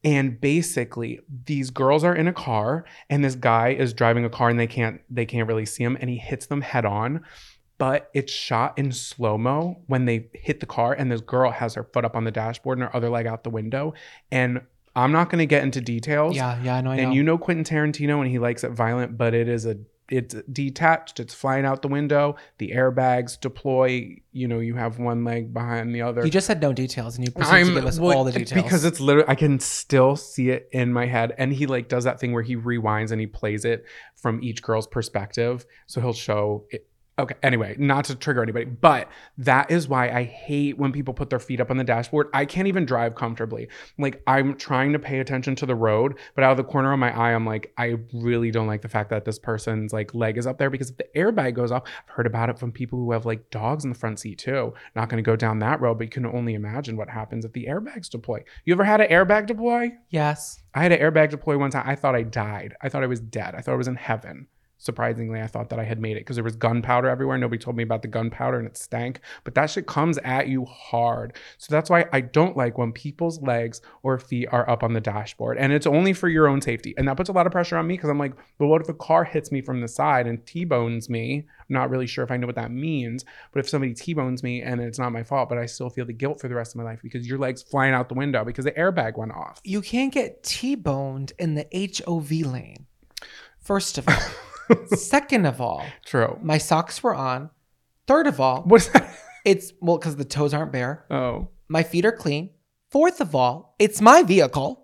And basically, these girls are in a car, and this guy is driving a car, and they can't they can't really see him, and he hits them head on. but it's shot in slow mo when they hit the car and this girl has her foot up on the dashboard and her other leg out the window. And I'm not going to get into details. Yeah, yeah, I know. I know. And you know Quentin Tarantino and he likes it violent, but it is a it's detached, it's flying out the window, the airbags deploy, you know, you have one leg behind the other. you just had no details, and you proceeded to give us well, all the details because it's literally I can still see it in my head. And he like does that thing where he rewinds and he plays it from each girl's perspective. So he'll show it. Okay, anyway, not to trigger anybody, but that is why I hate when people put their feet up on the dashboard. I can't even drive comfortably. Like I'm trying to pay attention to the road, but out of the corner of my eye, I'm like, I really don't like the fact that this person's like leg is up there because if the airbag goes off, I've heard about it from people who have like dogs in the front seat too. Not going to go down that road, but you can only imagine what happens if the airbags deploy. You ever had an airbag deploy? yes. I had an airbag deploy one time. I thought I died. I thought I was dead. I thought I was in heaven. Surprisingly, I thought that I had made it because there was gunpowder everywhere. Nobody told me about the gunpowder and it stank. But that shit comes at you hard. So that's why I don't like when people's legs or feet are up on the dashboard. And it's only for your own safety. And that puts a lot of pressure on me because I'm like, but what if a car hits me from the side and T-bones me? I'm not really sure if I know what that means. But if somebody T-bones me and it's not my fault, but I still feel the guilt for the rest of my life because your leg's flying out the window because the airbag went off. You can't get T-boned in the HOV lane. First of all. *laughs* *laughs* Second of all, True. my socks were on. Third of all, What's that? *laughs* it's well because the toes aren't bare. Oh. My feet are clean. Fourth of all, it's my vehicle.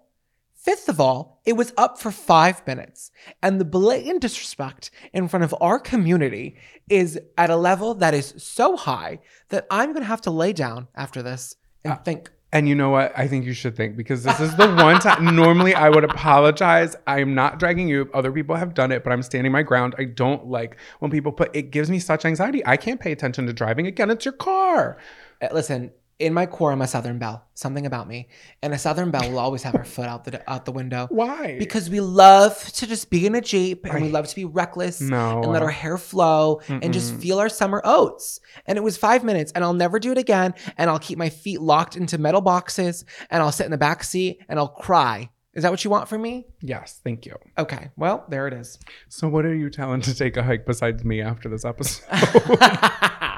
Fifth of all, it was up for five minutes. And the blatant disrespect in front of our community is at a level that is so high that I'm going to have to lay down after this and uh, think. And you know what? I think you should think because this is the one time. *laughs* normally, I would apologize. I'm not dragging you. Other people have done it, but I'm standing my ground. I don't like when people put. It gives me such anxiety. I can't pay attention to driving. Again, it's your car. Uh, Listen, in my core, I'm a Southern Belle. Something about me, and a Southern Belle will always have her foot out the out the window. *laughs* Why? Because we love to just be in a Jeep and we love to be reckless no. and let our hair flow and just feel our summer oats. And it was five minutes and I'll never do it again. And I'll keep my feet locked into metal boxes and I'll sit in the back seat and I'll cry. Is that what you want from me? yes, thank you. Okay, well, there it is. So, what are you telling to take a hike besides me after this episode? *laughs* *laughs*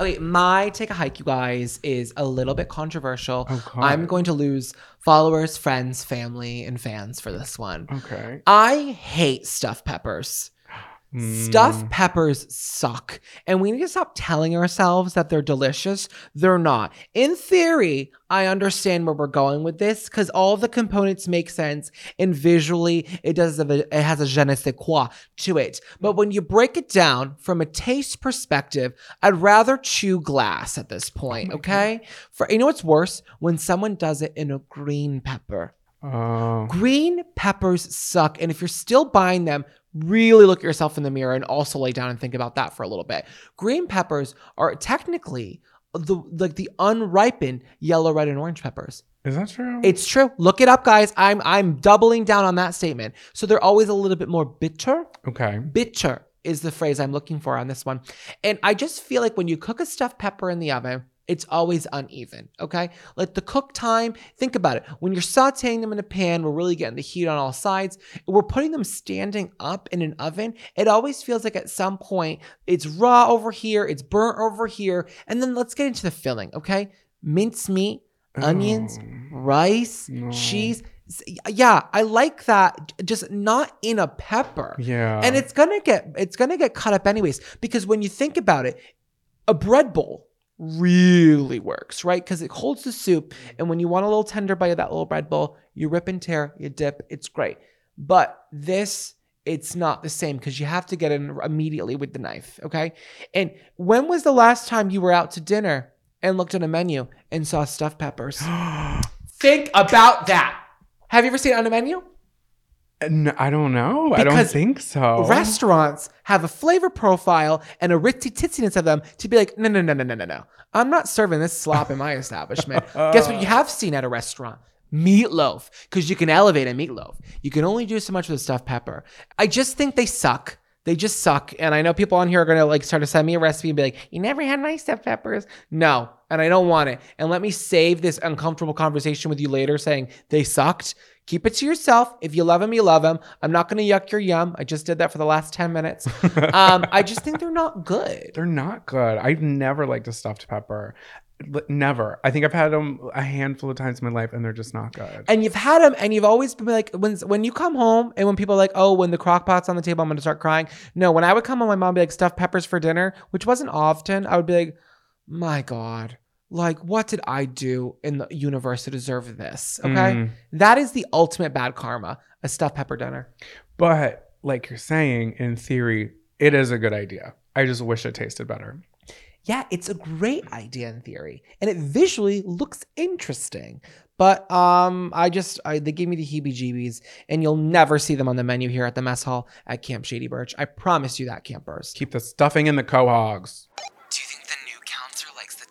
okay, my take a hike, you guys, is a little bit controversial. Oh, God. I'm going to lose followers, friends, family, and fans for this one. okay. I hate stuffed peppers. Mm. Stuffed peppers suck. And we need to stop telling ourselves that they're delicious. They're not. In theory, I understand where we're going with this because all the components make sense and visually it does have a, it has a je ne sais quoi to it. But when you break it down from a taste perspective, I'd rather chew glass at this point, okay? For you know what's worse? When someone does it in a green pepper. Oh. Green peppers suck. And if you're still buying them, really look at yourself in the mirror and also lay down and think about that for a little bit. Green peppers are technically the like the unripened yellow, red, and orange peppers. Is that true? It's true. Look it up, guys. I'm I'm doubling down on that statement. So they're always a little bit more bitter. okay. Bitter is the phrase I'm looking for on this one. And I just feel like when you cook a stuffed pepper in the oven, it's always uneven. Okay. Like the cook time, think about it. When you're sauteing them in a pan, we're really getting the heat on all sides. We're putting them standing up in an oven. It always feels like at some point it's raw over here, it's burnt over here. And then let's get into the filling. Okay. Mincemeat, onions, Oh. rice, No. cheese. Yeah, I like that. Just not in a pepper Yeah. and it's gonna get it's gonna get cut up anyways because when you think about it a bread bowl really works right? Because it holds the soup and when you want a little tender bite of that little bread bowl you rip and tear you dip it's great. But this it's not the same because you have to get in immediately with the knife okay? And when was the last time you were out to dinner and looked at a menu and saw stuffed peppers? *gasps* Think about that. Have you ever seen it on a menu No, I don't know. I don't think so. restaurants have a flavor profile and a ritzy titsiness of them to be like, no, no, no, no, no, no, no. I'm not serving this slop in my establishment. *laughs* Guess what you have seen at a restaurant? Meatloaf, because you can elevate a meatloaf. You can only do so much with a stuffed pepper. I just think they suck. They just suck. And I know people on here are gonna like start to send me a recipe and be like, "You never had my stuffed peppers." No, and I don't want it. And let me save this uncomfortable conversation with you later, saying they sucked. Keep it to yourself. If you love them, you love them. I'm not gonna yuck your yum. I just did that for the last ten minutes. *laughs* Um, I just think they're not good. They're not good. I've never liked a stuffed pepper. Never. I think I've had them a handful of times in my life, and they're just not good. And you've had them, and you've always been like, when when you come home, and when people are like, oh, when the crock pot's on the table, I'm gonna start crying. No, when I would come home, my mom would be like, stuffed peppers for dinner, which wasn't often. I would be like, my god, like what did I do in the universe to deserve this? Okay, Mm. that is the ultimate bad karma. A stuffed pepper dinner. But like you're saying, in theory, it is a good idea. I just wish it tasted better. Yeah, it's a great idea in theory, and it visually looks interesting. But um, I just I, they gave me the heebie-jeebies, and you'll never see them on the menu here at the mess hall at Camp Shady Birch. I promise you that, campers. Keep the stuffing in the quahogs.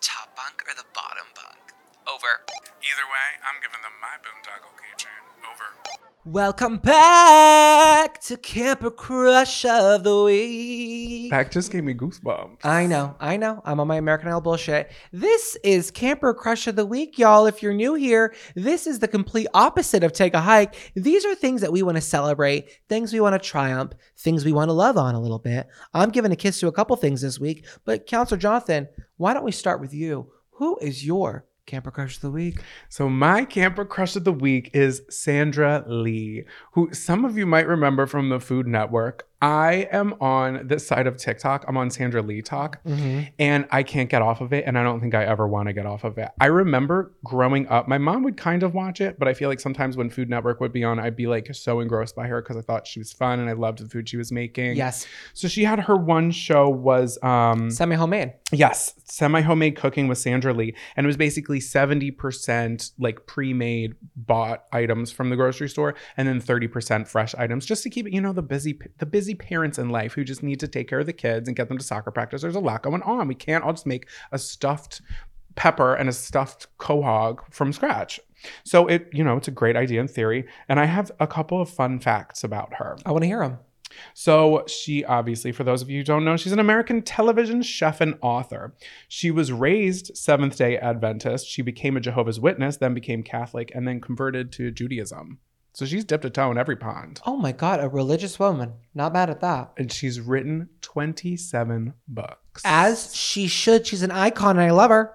The top bunk or the bottom bunk? Over. Either way, I'm giving them my boondoggle keychain. Over. Welcome back to Camper Crush of the Week. That just gave me goosebumps. I know, I know. I'm on my American Idol bullshit. This is Camper Crush of the Week, y'all. If you're new here, this is the complete opposite of Take a Hike. These are things that we want to celebrate, things we want to triumph, things we want to love on a little bit. I'm giving a kiss to a couple things this week, but Counselor Jonathan, why don't we start with you? Who is your Camper Crush of the Week? So my camper crush of the week is Sandra Lee, who some of you might remember from the Food Network. I am on this side of TikTok. I'm on Sandra Lee Talk, and I can't get off of it, and I don't think I ever want to get off of it. I remember growing up, my mom would kind of watch it, but I feel like sometimes when Food Network would be on, I'd be like so engrossed by her because I thought she was fun and I loved the food she was making. Yes, So she had her one show was um semi homemade. Yes, semi homemade cooking with Sandra Lee, and it was basically seventy percent like pre made bought items from the grocery store, and then thirty percent fresh items, just to keep it, you know, the busy the busy parents in life who just need to take care of the kids and get them to soccer practice. There's a lot going on. We can't all just make a stuffed pepper and a stuffed quahog from scratch. So it, you know, it's a great idea in theory, and I have a couple of fun facts about her. I want to hear them. So, she obviously, for those of you who don't know, she's an American television chef and author. She was raised Seventh day Adventist. She became a Jehovah's Witness, then became Catholic, and then converted to Judaism. So, she's dipped a toe in every pond. Oh my God, a religious woman. Not bad at that. And she's written 27 books. As she should. She's an icon and I love her.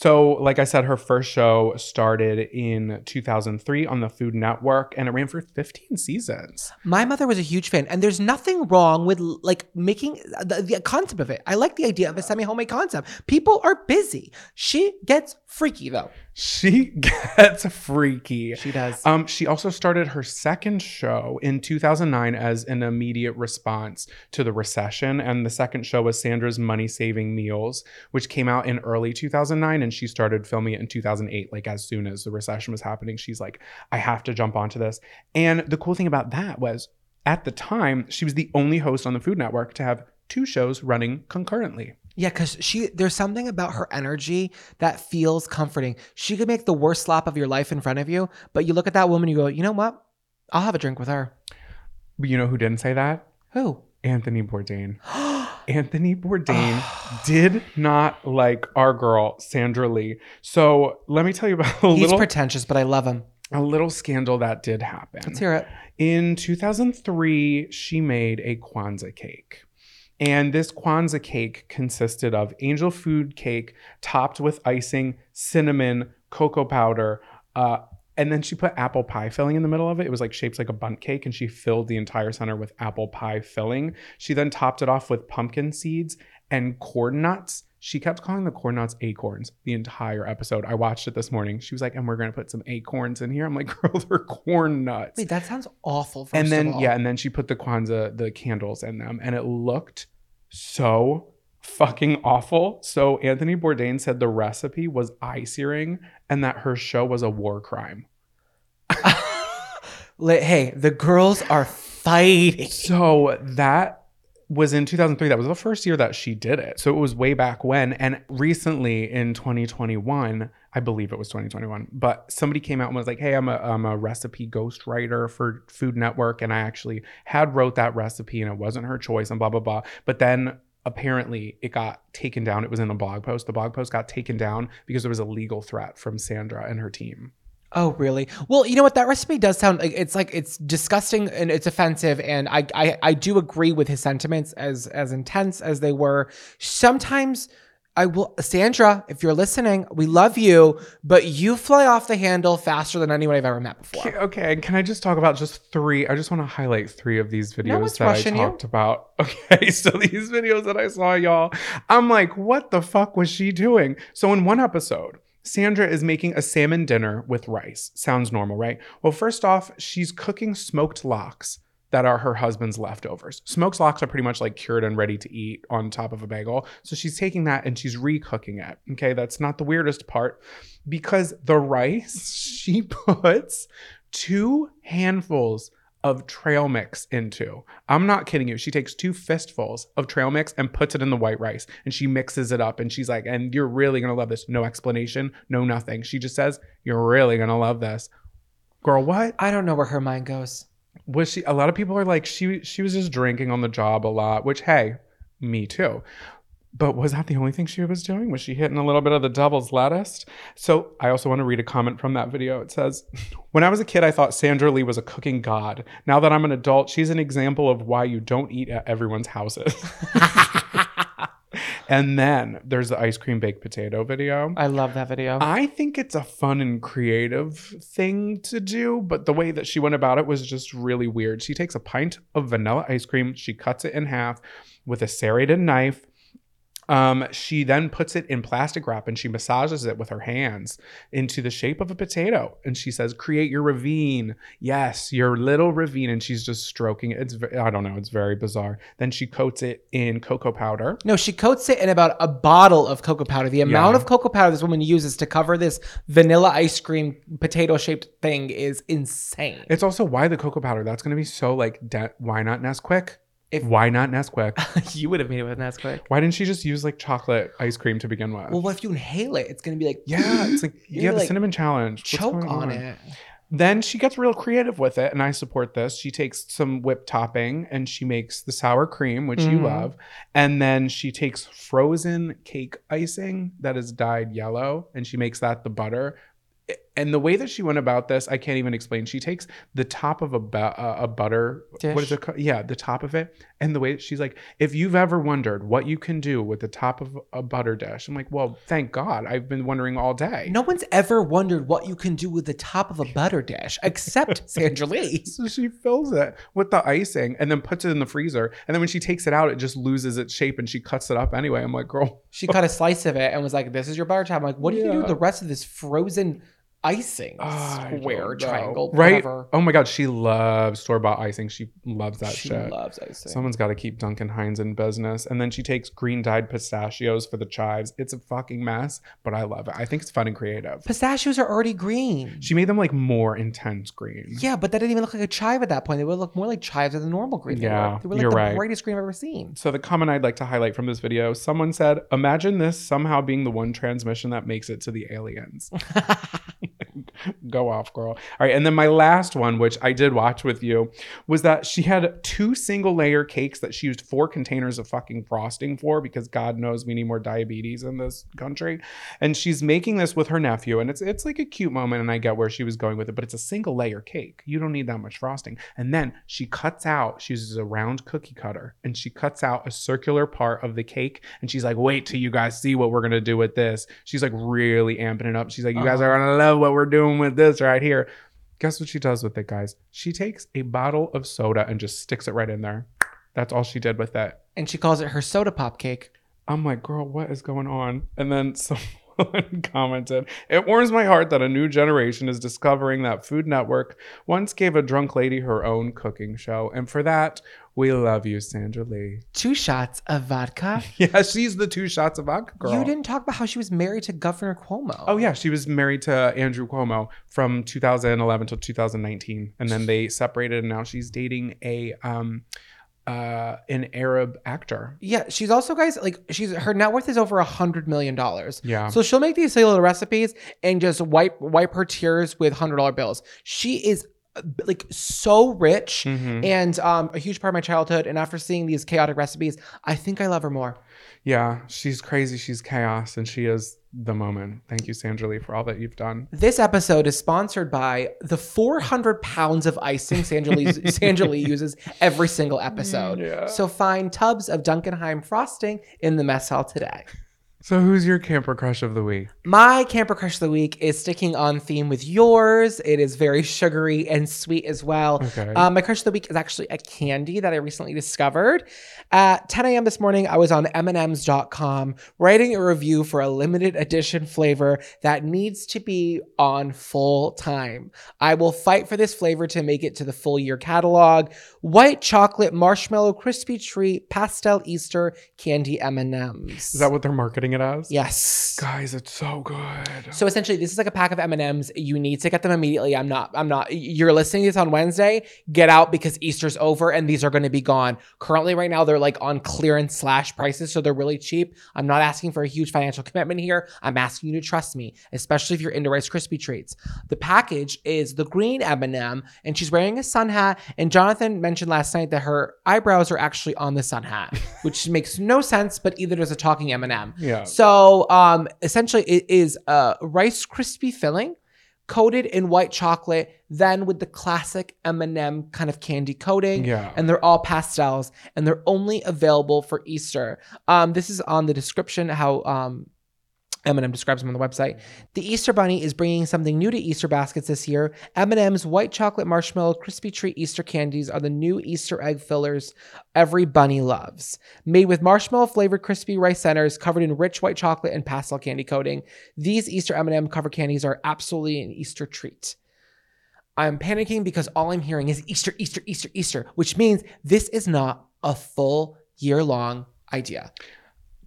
So, like I said, her first show started in 2003 on the Food Network and it ran for 15 seasons. My mother was a huge fan, and there's nothing wrong with like making the, the concept of it. I like the idea of a semi homemade concept. People are busy. She gets freaky though. She *laughs* gets freaky. She does. Um, she also started her second show in 2009 as an immediate response to the recession. And the second show was Sandra's Money Saving Meals, which came out in early 2009. And she started filming it in 2008, like as soon as the recession was happening. She's like, I have to jump onto this. And the cool thing about that was at the time, she was the only host on the Food Network to have two shows running concurrently. Yeah, because she there's something about her energy that feels comforting. She could make the worst slap of your life in front of you, but you look at that woman, you go, you know what? I'll have a drink with her. But you know who didn't say that? Who? Anthony Bourdain. *gasps* *gasps* Anthony Bourdain *sighs* did not like our girl Sandra Lee. So let me tell you about *laughs* a little. He's little pretentious, but I love him. a little scandal that did happen. Let's hear it. In 2003, she made a Kwanzaa cake. And this Kwanzaa cake consisted of angel food cake topped with icing, cinnamon, cocoa powder, uh, and then she put apple pie filling in the middle of it. It was like shaped like a Bundt cake, and she filled the entire center with apple pie filling. She then topped it off with pumpkin seeds and corn nuts. She kept calling the corn nuts acorns the entire episode. I watched it this morning. She was like, and we're gonna put some acorns in here. I'm like, *laughs* girl, they're corn nuts Wait, that sounds awful. First and then yeah, and then she put the Kwanzaa the candles in them, and it looked so fucking awful. So Anthony Bourdain said the recipe was eye searing, and that her show was a war crime. *laughs* Hey, the girls are fighting. So that was in 2003. That was the first year that she did it. So it was way back when. And recently in 2021, I believe it was 2021, but somebody came out and was like, Hey, I'm a, I'm a recipe ghostwriter for Food Network. And I actually had wrote that recipe and it wasn't her choice and blah, blah, blah. But then apparently it got taken down. It was in a blog post. The blog post got taken down because there was a legal threat from Sandra and her team. Oh, really? Well, you know what? That recipe does sound like it's like it's disgusting and it's offensive, and I I, I do agree with his sentiments as as intense as they were. Sometimes I will, Sandra, if you're listening, we love you, but you fly off the handle faster than anyone I've ever met before. Okay, can I just talk about just three? I just want to highlight three of these videos one's that I rushing you. talked about. *laughs* Okay, so these videos that I saw, y'all, I'm like, what the fuck was she doing? So in one episode, Sandra is making a salmon dinner with rice. Sounds normal, right? Well, first off, she's cooking smoked lox that are her husband's leftovers. Smoked lox are pretty much like cured and ready to eat on top of a bagel. So she's taking that and she's recooking it. Okay, that's not the weirdest part because the rice *laughs* she puts two handfuls of trail mix into. I'm not kidding you. She takes two fistfuls of trail mix and puts it in the white rice and she mixes it up and she's like, and you're really gonna love this. No explanation, no nothing. She just says, You're really gonna love this. Girl, what? I don't know where her mind goes. Was she a lot of people are like she she was just drinking on the job a lot which hey me too. But was that the only thing she was doing? Was she hitting a little bit of the devil's lettuce? So i also want to read a comment from that video. It says when i was a kid i thought sandra lee was a cooking god. Now that i'm an adult she's an example of why you don't eat at everyone's houses *laughs* and then there's the ice cream baked potato video I love that video. I think it's a fun and creative thing to do, but the way that she went about it was just really weird. She takes a pint of vanilla ice cream, she cuts it in half with a serrated knife. Um, she then puts it in plastic wrap and she massages it with her hands into the shape of a potato. And she says, "Create your ravine, yes, your little ravine." And she's just stroking it. It's I don't know, it's very bizarre. Then she coats it in cocoa powder. No, she coats it in about a bottle of cocoa powder. The amount Yeah. of cocoa powder this woman uses to cover this vanilla ice cream potato shaped thing is insane. It's also why the cocoa powder. That's going to be so like, de- why not Nesquik? If- why not Nesquik? *laughs* you would have made it with Nesquik. Why didn't she just use like chocolate ice cream to begin with? Well, what if you inhale it? It's gonna be like yeah, it's like You're yeah, the like, cinnamon challenge. What's choke going on it. Then she gets real creative with it, and I support this. She takes some whipped topping and she makes the sour cream, which you Mhm. love, and then she takes frozen cake icing that is dyed yellow, and she makes that the butter. And the way that she went about this, I can't even explain. She takes the top of a bu- uh, a butter, what is Dish? it called? Yeah, the top of it, and the way that she's like, if you've ever wondered what you can do with the top of a butter dish, I'm like, well, thank God, I've been wondering all day. No one's ever wondered what you can do with the top of a butter dish except *laughs* Sandra Lee. So she fills it with the icing and then puts it in the freezer. And then when she takes it out, it just loses its shape and she cuts it up anyway. I'm like, girl, She cut a slice of it and was like, "This is your butter top." I'm like, "What do you do with the rest of this frozen icing? I Square, triangle, right? whatever." Oh my God, she loves store bought icing. She loves that she shit. loves icing. Someone's got to keep Duncan Hines in business. And then she takes green dyed pistachios for the chives. It's a fucking mess, but I love it. I think it's fun and creative. Pistachios are already green. She made them like more intense green. yeah, but that didn't even look like a chive at that point. They would look more like chives than the normal green. they Yeah, were. they were like you're the right. brightest green I've ever seen. So the comment I'd like to highlight from this video, someone said, "Imagine this somehow being the one transmission that makes it to the aliens." *laughs* *laughs* Go off, girl. All right, and then my last one, which I did watch with you, was that she had two single layer cakes that she used four containers of fucking frosting for because God knows we need more diabetes in this country. And she's making this with her nephew, and it's it's like a cute moment, and I get where she was going with it, but it's a single layer cake. You don't need that much frosting. And then she cuts out, she uses a round cookie cutter, and she cuts out a circular part of the cake, and she's like, "Wait till you guys see what we're gonna do with this." She's like really amping it up. She's like, "You guys uh-huh. are gonna love what we're doing with this right here." Guess what she does with it, guys? She takes a bottle of soda and just sticks it right in there. That's all she did with it. And she calls it her soda pop cake. I'm like, girl, what is going on? And then *laughs* someone *laughs* commented, It warms my heart that a new generation is discovering that Food Network once gave a drunk lady her own cooking show. And for that, we love you, Sandra Lee. Two shots of vodka. *laughs* Yeah, she's the two shots of vodka girl. You didn't talk about how she was married to Governor Cuomo. Oh yeah, she was married to Andrew Cuomo from 2011 till 2019, and then they separated, and now she's dating a um uh, an Arab actor. Yeah, she's also guys like she's her net worth is over a hundred million dollars. Yeah. So she'll make these silly little recipes and just wipe wipe her tears with hundred dollar bills. She is uh, like so rich Mhm. and um, a huge part of my childhood. And after seeing these chaotic recipes, I think I love her more. Yeah, she's crazy. She's chaos, and she is the moment. Thank you, Sandra Lee, for all that you've done. This episode is sponsored by the 400 pounds of icing Sandra Lee, *laughs* Sandra Lee uses every single episode. Yeah. So find tubs of Duncan Hines frosting in the mess hall today. So, who's your camper crush of the week? My camper crush of the week is sticking on theme with yours. It is very sugary and sweet as well. Okay. Um, my crush of the week is actually a candy that I recently discovered. At 10 a.m. this morning, I was on M&Ms.com writing a review for a limited edition flavor that needs to be on full time. I will fight for this flavor to make it to the full year catalog. White chocolate marshmallow crispy treat pastel Easter candy M&Ms. Is that what they're marketing it as? Yes. Guys, it's so good. So essentially, this is like a pack of M and M's. You need to get them immediately. I'm not. I'm not. You're listening to this on Wednesday. Get out because Easter's over and these are going to be gone. Currently, right now they're like on clearance slash prices, so they're really cheap. I'm not asking for a huge financial commitment here. I'm asking you to trust me, especially if you're into Rice Krispie treats. The package is the green M and she's wearing a sun hat. And Jonathan mentioned last night that her eyebrows are actually on the sun hat, *laughs* which makes no sense. But either there's a talking M and m Yeah. so um, essentially, it is a Rice Krispie filling coated in white chocolate, then with the classic M&M kind of candy coating. Yeah. And they're all pastels, and they're only available for Easter. Um, this is on the description how um, M&M describes them on the website. The Easter Bunny is bringing something new to Easter baskets this year. M&M's white chocolate marshmallow crispy treat Easter candies are the new Easter egg fillers every bunny loves. Made with marshmallow flavored crispy rice centers covered in rich white chocolate and pastel candy coating, these Easter M&M cover candies are absolutely an Easter treat. I'm panicking because all I'm hearing is Easter, Easter, Easter, Easter, which means this is not a full year long idea.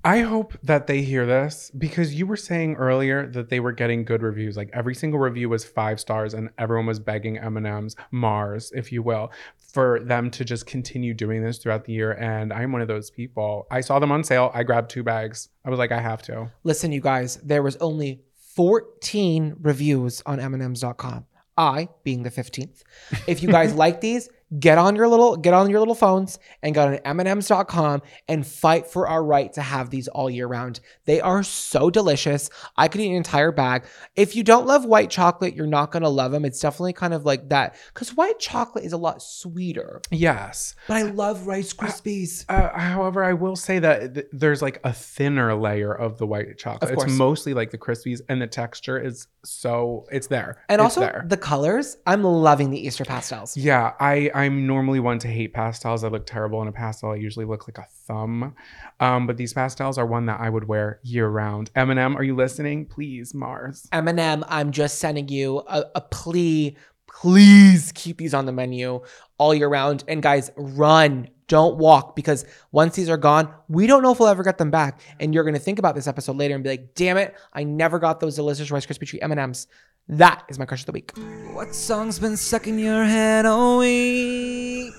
I hope that they hear this because you were saying earlier that they were getting good reviews. Like every single review was five stars, and everyone was begging M&M's Mars, if you will, for them to just continue doing this throughout the year. And I'm one of those people. I saw them on sale. I grabbed two bags. I was like, I have to. Listen, you guys, there was only 14 reviews on M&Ms.com. I being the 15th. If you guys *laughs* like these, get on your little get on your little phones and go to M&Ms.com and fight for our right to have these all year round. They are so delicious. I could eat an entire bag. If you don't love white chocolate, you're not going to love them. It's definitely kind of like that cuz white chocolate is a lot sweeter. Yes. But I love Rice Krispies. Uh, however, I will say that th- there's like a thinner layer of the white chocolate. Of It's mostly like the Krispies, and the texture is so it's there. and It's also there. the colors. I'm loving the Easter pastels. Yeah, I I'm normally one to hate pastels. I look terrible in a pastel. I usually look like a thumb. Um, but these pastels are one that I would wear year round. M&M, are you listening? Please, Mars. M&M, I'm just sending you a, a plea. Please keep these on the menu all year round. And guys, run. Don't walk because once these are gone, we don't know if we'll ever get them back. And you're going to think about this episode later and be like, damn it, I never got those delicious Rice Krispie treat M&Ms. That is my crush of the week. What song's been stuck in your head all week?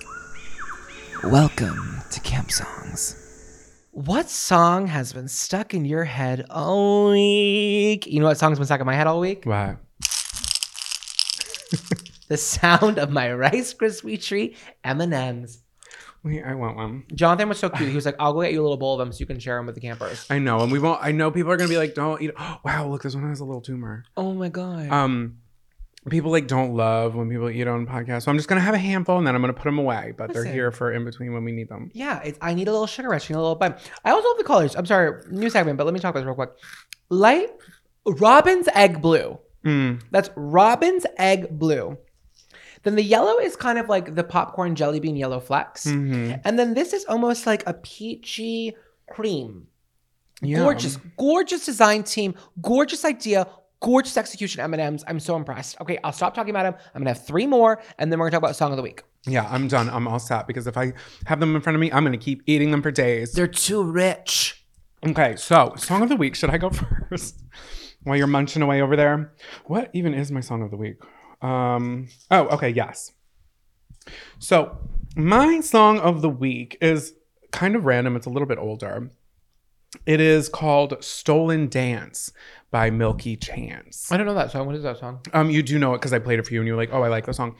Welcome to Camp Songs. What song has been stuck in your head all week? You know what song's been stuck in my head all week? What? *laughs* The sound of my Rice Krispie treat M&Ms. Wait, I want one. Jonathan was so cute. He was like, "I'll go get you a little bowl of them so you can share them with the campers." I know, and we won't. I know people are gonna be like, "Don't eat." Oh, *gasps* wow, look, this one has a little tumor. Oh my god. Um, people like don't love when people eat on podcasts. So I'm just gonna have a handful, and then I'm gonna put them away. But they're here for in between when we need them. yeah, it's, I need a little sugar rush, I need a little bite. I also love the colors. I'm sorry, new segment, but let me talk about this real quick. Light Robin's egg blue. Mm, That's Robin's egg blue. Then the yellow is kind of like the popcorn jelly bean yellow flecks. mhm. And then this is almost like a peachy cream. Yeah. Gorgeous, gorgeous design team, gorgeous idea, gorgeous execution. M and M's. I'm so impressed. Okay, I'll stop talking about them. I'm gonna have three more, and then we're gonna talk about song of the week. Yeah, I'm done. I'm all set because if I have them in front of me, I'm gonna keep eating them for days. They're too rich. Okay, so song of the week. Should I go *laughs* first? While you're munching away over there, what even is my song of the week? Um. Oh, okay. Yes. So My song of the week is kind of random. It's a little bit older. It is called Stolen Dance by Milky Chance. I don't know that song. What is that song? Um, you do know it because I played it for you and you were like, oh, I like the song.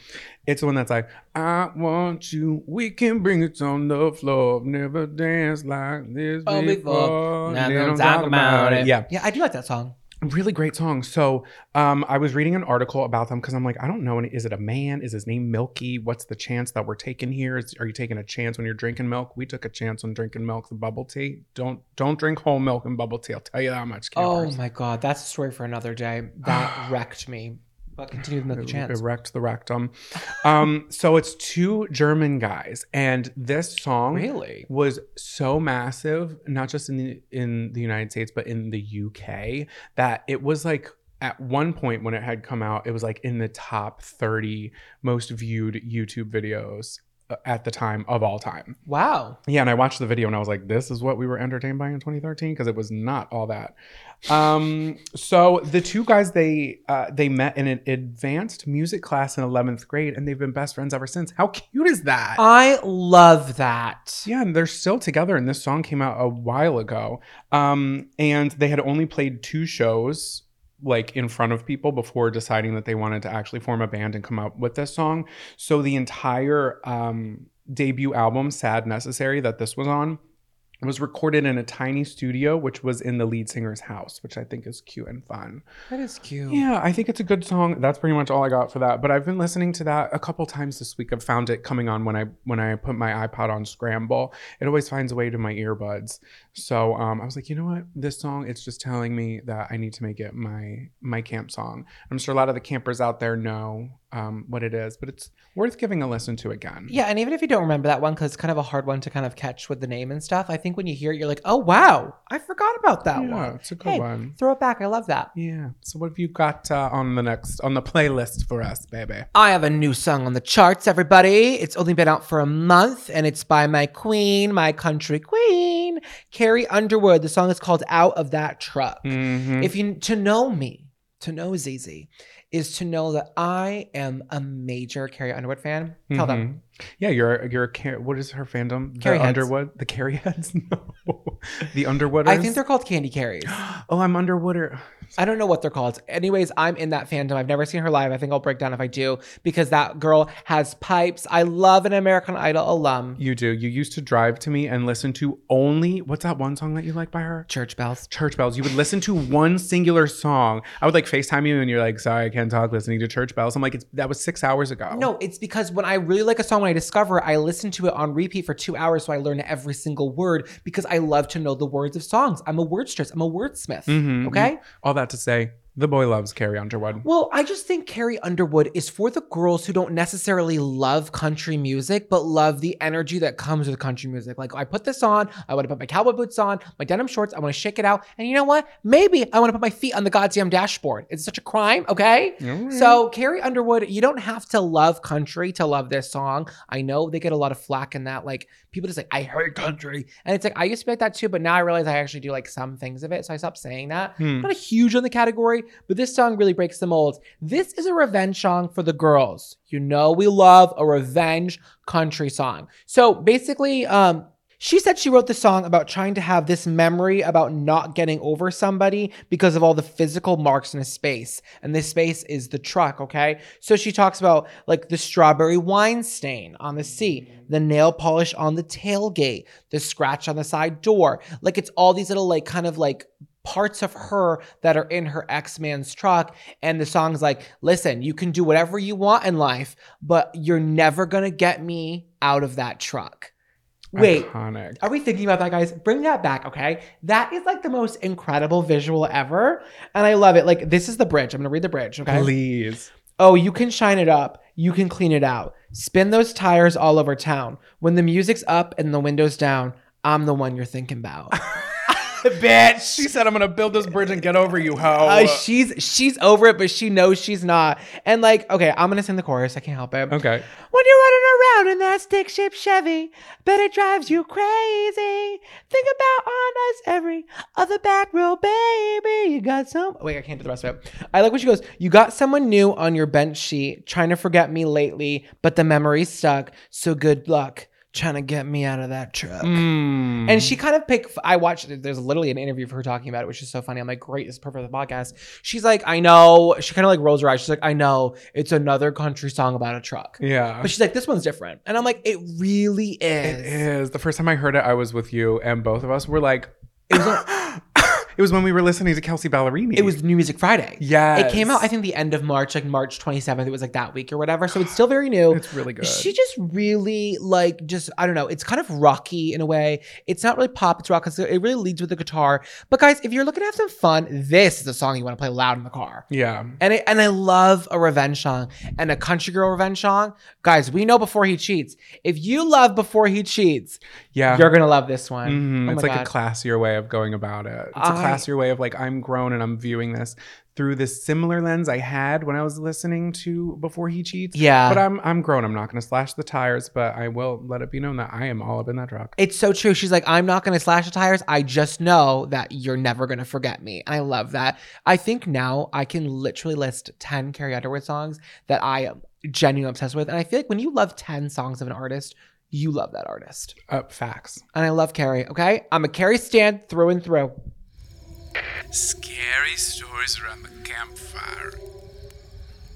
It's the one that's like, I want you, we can bring it on the floor. Never dance like this Oh, before. Now They don't don't talk about it. Yeah. Yeah, I do like that song. Really great song. So um, I was reading an article about them because I'm like, I don't know. Is it a man? Is his name Milky? What's the chance that we're taking here? Is, are you taking a chance when you're drinking milk? We took a chance on drinking milk, the bubble tea. Don't don't drink whole milk and bubble tea. I'll tell you that much. Oh my god, that's a story for another day. That *sighs* wrecked me. But continue with Milky Chance. Erect the rectum. Um, *laughs* so it's two German guys, and this song Really? was so massive, not just in the in the United States, but in the UK, that it was like at one point when it had come out, it was like in the top 30 most viewed YouTube videos at the time of all time. Wow. Yeah, and I watched the video and I was like, this is what we were entertained by in 2013 because it was not all that. Um, so the two guys they uh, they met in an advanced music class in 11th grade and they've been best friends ever since. How cute is that? I love that. yeah, and they're still together and this song came out a while ago. Um, and they had only played two shows like in front of people before deciding that they wanted to actually form a band and come up with this song. So the entire um, debut album, Sadnecessary, that this was on, was recorded in a tiny studio, which was in the lead singer's house, which I think is cute and fun. That is cute. Yeah, I think it's a good song. That's pretty much all I got for that. But I've been listening to that a couple times this week. I've found it coming on when I when I put my iPod on scramble. It always finds a way to my earbuds. So um, I was like, you know what? This song, it's just telling me that I need to make it my my camp song. I'm sure a lot of the campers out there know um, what it is, but it's worth giving a listen to again. Yeah, and even if you don't remember that one, because it's kind of a hard one to kind of catch with the name and stuff, I think when you hear it, you're like, oh, wow, I forgot about that Yeah, one. it's a good Hey, one. Throw it back. I love that. Yeah. So what have you got uh, on the next on the playlist for us, baby? I have a new song on the charts, everybody. It's only been out for a month, and it's by my queen, my country queen, Carrie Underwood. The song is called "Out of That Truck." Mhm. If you to know me, to know ZZ, is to know that I am a major Carrie Underwood fan. Tell them. Yeah, you're you're a what is her fandom? Carrie the heads. Underwood, the Carrie *laughs* heads. No, the Underwooders. I think they're called Candy Carries. *gasps* Oh, I'm Underwooder. I don't know what they're called. Anyways, I'm in that fandom. I've never seen her live. I think I'll break down if I do because that girl has pipes. I love an American Idol alum. You do. You used to drive to me and listen to only what's that one song that you like by her? Church bells. Church bells. You would listen to one singular song. I would like FaceTime you and you're like, sorry, I can't talk listening to church bells. I'm like, it's that was six hours ago. No, it's because when I really like a song, when I discover it, I listen to it on repeat for two hours so I learn every single word because I love to know the words of songs. I'm a wordstress. I'm a wordsmith. Mhm. Okay? All that to say, the boy loves Carrie Underwood. Well, I just think Carrie Underwood is for the girls who don't necessarily love country music, but love the energy that comes with country music. Like, I put this on, I want to put my cowboy boots on, my denim shorts, I want to shake it out. And you know what? Maybe I want to put my feet on the goddamn dashboard. It's such a crime, okay? So, Carrie Underwood, you don't have to love country to love this song. I know they get a lot of flack in that. Like, people just like, I hate country. And it's like, I used to be like that too, but now I realize I actually do like some things of it. So I stopped saying that. Hmm. Not a huge on the category, but this song really breaks the mold. This is a revenge song for the girls. You know, we love a revenge country song. So basically, um, she said she wrote the song about trying to have this memory about not getting over somebody because of all the physical marks in a space. And this space is the truck, okay? So she talks about like the strawberry wine stain on the seat, the nail polish on the tailgate, the scratch on the side door. Like it's all these little like kind of like parts of her that are in her ex-man's truck and the song's like listen you can do whatever you want in life but you're never gonna get me out of that truck wait Iconic. are we thinking about that, guys? Bring that back, okay? That is like the most incredible visual ever. And I love it. Like, this is the bridge. I'm to read the bridge, okay? Please. Oh, you can shine it up. You can clean it out. Spin those tires all over town. When the music's up and the window's down, I'm the one you're thinking about. *laughs* *laughs* bitch. She said, "I'm gonna build this bridge and get over you, ho." Uh, she's she's over it, but she knows she's not. And like, okay, I'm gonna sing the chorus. I can't help it. okay. When you're running around in that stick shift Chevy, bet it drives you crazy. Think about on us every other back row, baby. You got some. Wait, I can't do the rest of it. I like when she goes, You got someone new on your bench sheet, trying to forget me lately, but the memory stuck. So good luck trying to get me out of that truck. Mm. And she kind of picked. I watched. There's literally an interview of her talking about it, which is so funny. I'm like, great, this is perfect for the podcast. She's like, I know. She kind of like rolls her eyes. She's like, I know it's another country song about a truck. yeah. But she's like, this one's different. And I'm like, it really is. It is. The first time I heard it, I was with you, and both of us were like, it was, *laughs* it was when we were listening to Kelsea Ballerini. It was New Music Friday. Yes. It came out, I think, the end of March, like March 27th. It was like that week or whatever. So it's still very new. It's really good. She just really like just I don't know. It's kind of rocky in a way. It's not really pop. It's rock because it really leads with the guitar. But guys, if you're looking to have some fun, this is a song you want to play loud in the car. yeah. And it, and I love a revenge song and a country girl revenge song. Guys, we know before he cheats. If you love before he cheats, Yeah. you're gonna love this one. Mhm. Oh it's like God. a classier way of going about it. It's a I- classier way of like I'm grown and I'm viewing this through this similar lens I had when I was listening to Before He Cheats. Yeah. But I'm I'm grown. I'm not to slash the tires, but I will let it be known that I am all up in that truck. It's so true. She's like, I'm not to slash the tires. I just know that you're never to forget me. And I love that. I think now I can literally list 10 Carrie Underwood songs that I am genuinely obsessed with. And I feel like when you love 10 songs of an artist, you love that artist. Uh, facts. And I love Carrie, okay? I'm a Carrie stand through and through. Scary stories around the campfire.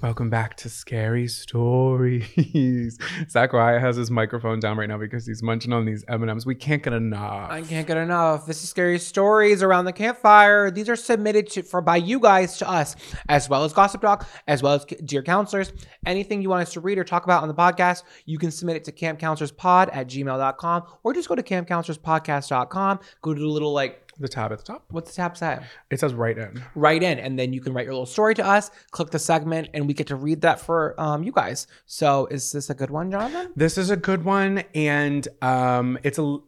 Welcome back to Scary Stories. *laughs* Zachariah has his microphone down right now because he's munching on these M&Ms. We can't get enough. I can't get enough. This is scary stories around the campfire. These are submitted to, for by you guys to us, as well as Gossip Doc, as well as dear counselors. Anything you want us to read or talk about on the podcast, you can submit it to campcounselorspod at gmail.com or just go to campcounselorspodcast.com. Go to the little like, the tab at the top. what's the tab say? It says write in. Write in, and then you can write your little story to us. Click the segment, and we get to read that for um, you guys. So, is this a good one, Jonathan? This is a good one, and um, it's a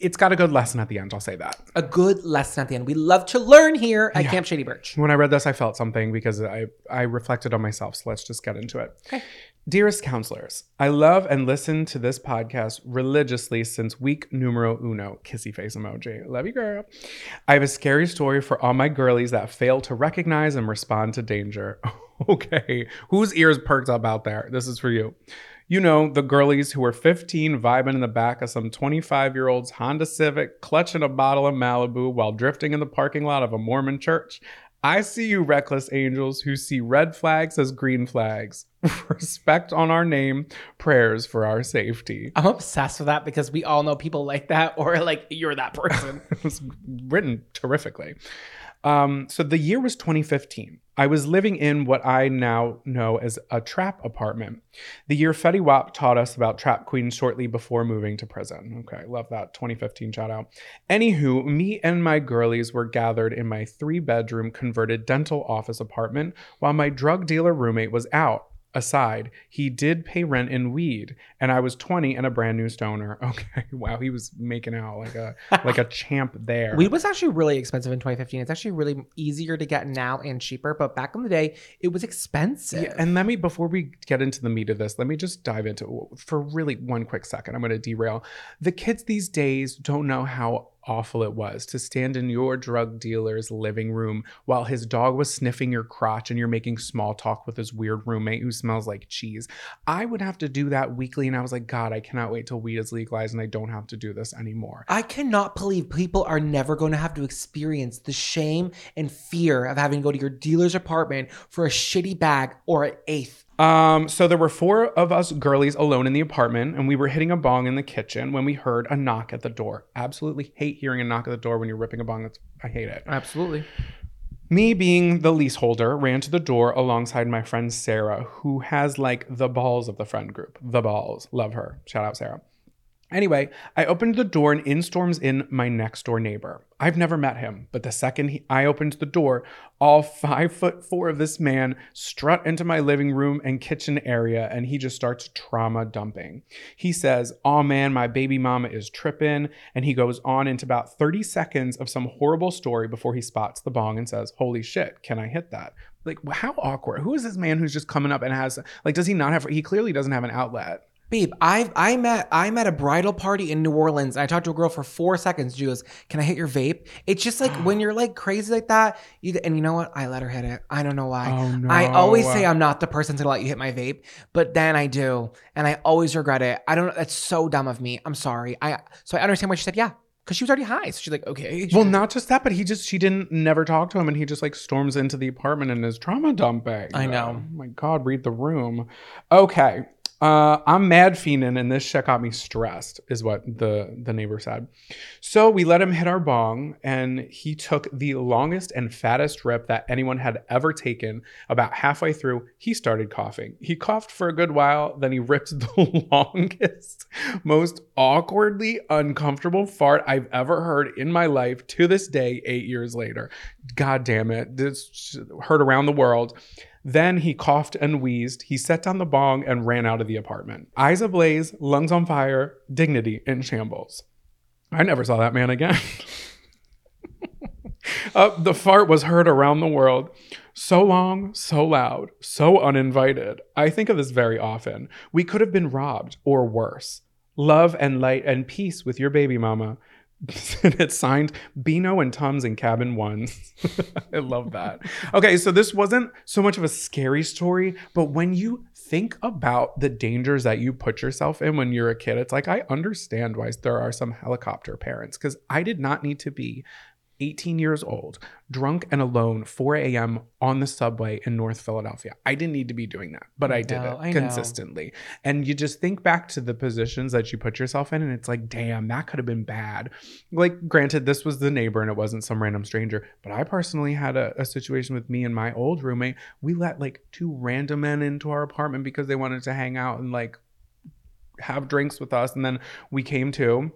it's got a good lesson at the end. I'll say that. A good lesson at the end. We love to learn here at Camp Shady Birch. When I read this, I felt something because I I reflected on myself. So let's just get into it. Okay. Dearest counselors, I love and listen to this podcast religiously since week numero uno. Kissy face emoji. Love you, girl. I have a scary story for all my girlies that fail to recognize and respond to danger. *laughs* okay. Whose ears perked up out there? This is for you. You know, the girlies who were 15 vibing in the back of some 25 year old's Honda Civic, clutching a bottle of Malibu while drifting in the parking lot of a Mormon church. I see you, reckless angels who see red flags as green flags. *laughs* Respect on our name, prayers for our safety. I'm obsessed with that because we all know people like that, or like you're that person. *laughs* it was written terrifically. Um, so the year was 2015. I was living in what I now know as a trap apartment. The year Fetty Wap taught us about trap queens shortly before moving to prison. Okay, love that 2015 shout out. Anywho, me and my girlies were gathered in my three bedroom converted dental office apartment while my drug dealer roommate was out. Aside, he did pay rent and weed, and I was 20 and a brand new stoner. *laughs* Okay, wow, he was making out like a like a *laughs* champ there. Weed was actually really expensive in 2015. It's actually really easier to get now and cheaper, but back in the day, it was expensive. Yeah, and let me before we get into the meat of this, let me just dive into for really one quick second. I'm going to derail. The kids these days don't know how awful it was to stand in your drug dealer's living room while his dog was sniffing your crotch and you're making small talk with his weird roommate who smells like cheese. I would have to do that weekly and I was like, God, I cannot wait till weed is legalized and I don't have to do this anymore. I cannot believe people are never going to have to experience the shame and fear of having to go to your dealer's apartment for a shitty bag or an eighth. Um, so there were four of us girlies alone in the apartment, and we were hitting a bong in the kitchen when we heard a knock at the door. Absolutely hate hearing a knock at the door when you're ripping a bong. That's I hate it. Absolutely. Me being the leaseholder ran to the door alongside my friend Sarah, who has like the balls of the friend group. The balls. Love her. Shout out Sarah. Anyway, I opened the door and in storms in my next door neighbor. I've never met him, but the second he, I opened the door, all five foot four of this man strut into my living room and kitchen area and he just starts trauma dumping. He says, Oh man, my baby mama is tripping. And he goes on into about 30 seconds of some horrible story before he spots the bong and says, Holy shit, can I hit that? Like, how awkward. Who is this man who's just coming up and has, like, does he not have, he clearly doesn't have an outlet. Babe, I've I met I'm at a bridal party in New Orleans. I talked to a girl for four seconds. She goes, "Can I hit your vape?" It's just like when *gasps* you're like crazy like that. You and you know what? I let her hit it. I don't know why. Oh, no. I always say I'm not the person to let you hit my vape, but then I do, and I always regret it. I don't. Know. That's so dumb of me. I'm sorry. I so I understand why she said yeah because she was already high. So she's like, okay. Well, not just that, but he just she didn't never talk to him, and he just like storms into the apartment and is trauma dumping. I know. Oh my God, read the room. Okay. Uh, I'm mad fiending, and this shit got me stressed, is what the the neighbor said. So we let him hit our bong, and he took the longest and fattest rip that anyone had ever taken. About halfway through, he started coughing. He coughed for a good while, then he ripped *laughs* the longest, most awkwardly uncomfortable fart I've ever heard in my life. To this day, eight years later, God damn it, this heard around the world. Then he coughed and wheezed. He set down the bong and ran out of the apartment. Eyes ablaze, lungs on fire, dignity in shambles. I never saw that man again. *laughs* Uh, the fart was heard around the world. So long, so loud, so uninvited. I think of this very often. We could have been robbed, or worse. Love and light and peace with your baby mama. *laughs* and it's signed Beano and Tums in cabin one. *laughs* I love that. Okay, so this wasn't so much of a scary story, but when you think about the dangers that you put yourself in when you're a kid, it's like I understand why there are some helicopter parents because I did not need to be 18 years old, drunk and alone, 4 a.m. on the subway in North Philadelphia. I didn't need to be doing that, but I did it I consistently. And you just think back to the positions that you put yourself in, and it's like, damn, that could have been bad. Like, granted, this was the neighbor and it wasn't some random stranger, but I personally had a, a situation with me and my old roommate. We let like two random men into our apartment because they wanted to hang out and like have drinks with us. And then we came to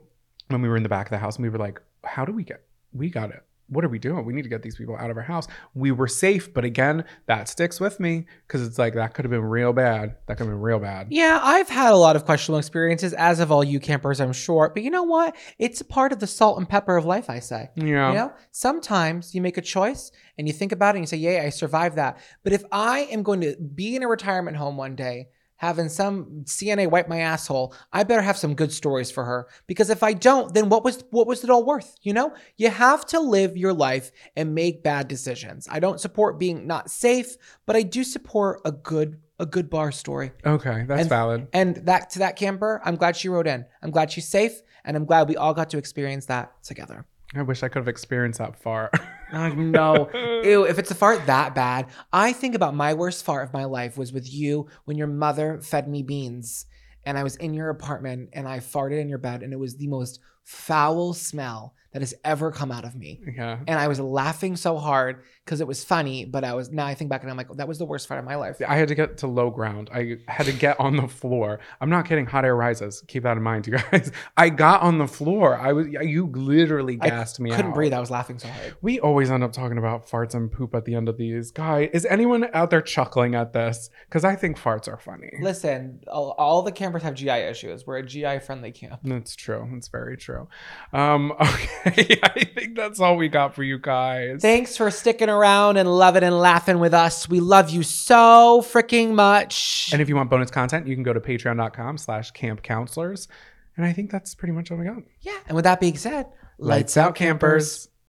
when we were in the back of the house and we were like, how do we get, we got it. What are we doing? We need to get these people out of our house. We were safe, but again, that sticks with me because it's like that could have been real bad. That could have been real bad. Yeah, I've had a lot of questionable experiences, as of all you campers, I'm sure. But you know what? It's a part of the salt and pepper of life, I say. Yeah. You know, sometimes you make a choice and you think about it and you say, Yay, I survived that. But if I am going to be in a retirement home one day, having some CNA wipe my asshole, I better have some good stories for her. Because if I don't, then what was what was it all worth? You know? You have to live your life and make bad decisions. I don't support being not safe, but I do support a good a good bar story. Okay, that's And- valid. And that to that camper, I'm glad she wrote in. I'm glad she's safe, and I'm glad we all got to experience that together. I wish I could have experienced that fart. *laughs* No. *laughs* Ew, if it's a fart that bad, I think about my worst fart of my life was with you when your mother fed me beans and I was in your apartment and I farted in your bed and it was the most foul smell that has ever come out of me. yeah. And I was laughing so hard because it was funny, but I was now I think back and I'm like, that was the worst fart of my life. I had to get to low ground. I had to get on the floor. I'm not kidding. Hot air rises. Keep that in mind, you guys. *laughs* I got on the floor. I was. You literally I gassed me I couldn't out. breathe. I was laughing so hard. We always end up talking about farts and poop at the end of these. Guy, is anyone out there chuckling at this? Because I think farts are funny. Listen, all, all the campers have GI issues. We're a GI friendly camp. That's true. That's very true. Um, *laughs* okay, *laughs* I think that's all we got for you guys. Thanks for sticking around and loving and laughing with us. We love you so freaking much. and if you want bonus content, you can go to patreon.com slash camp counselors. And I think that's pretty much all we got. yeah, and with that being said, Lights out, campers.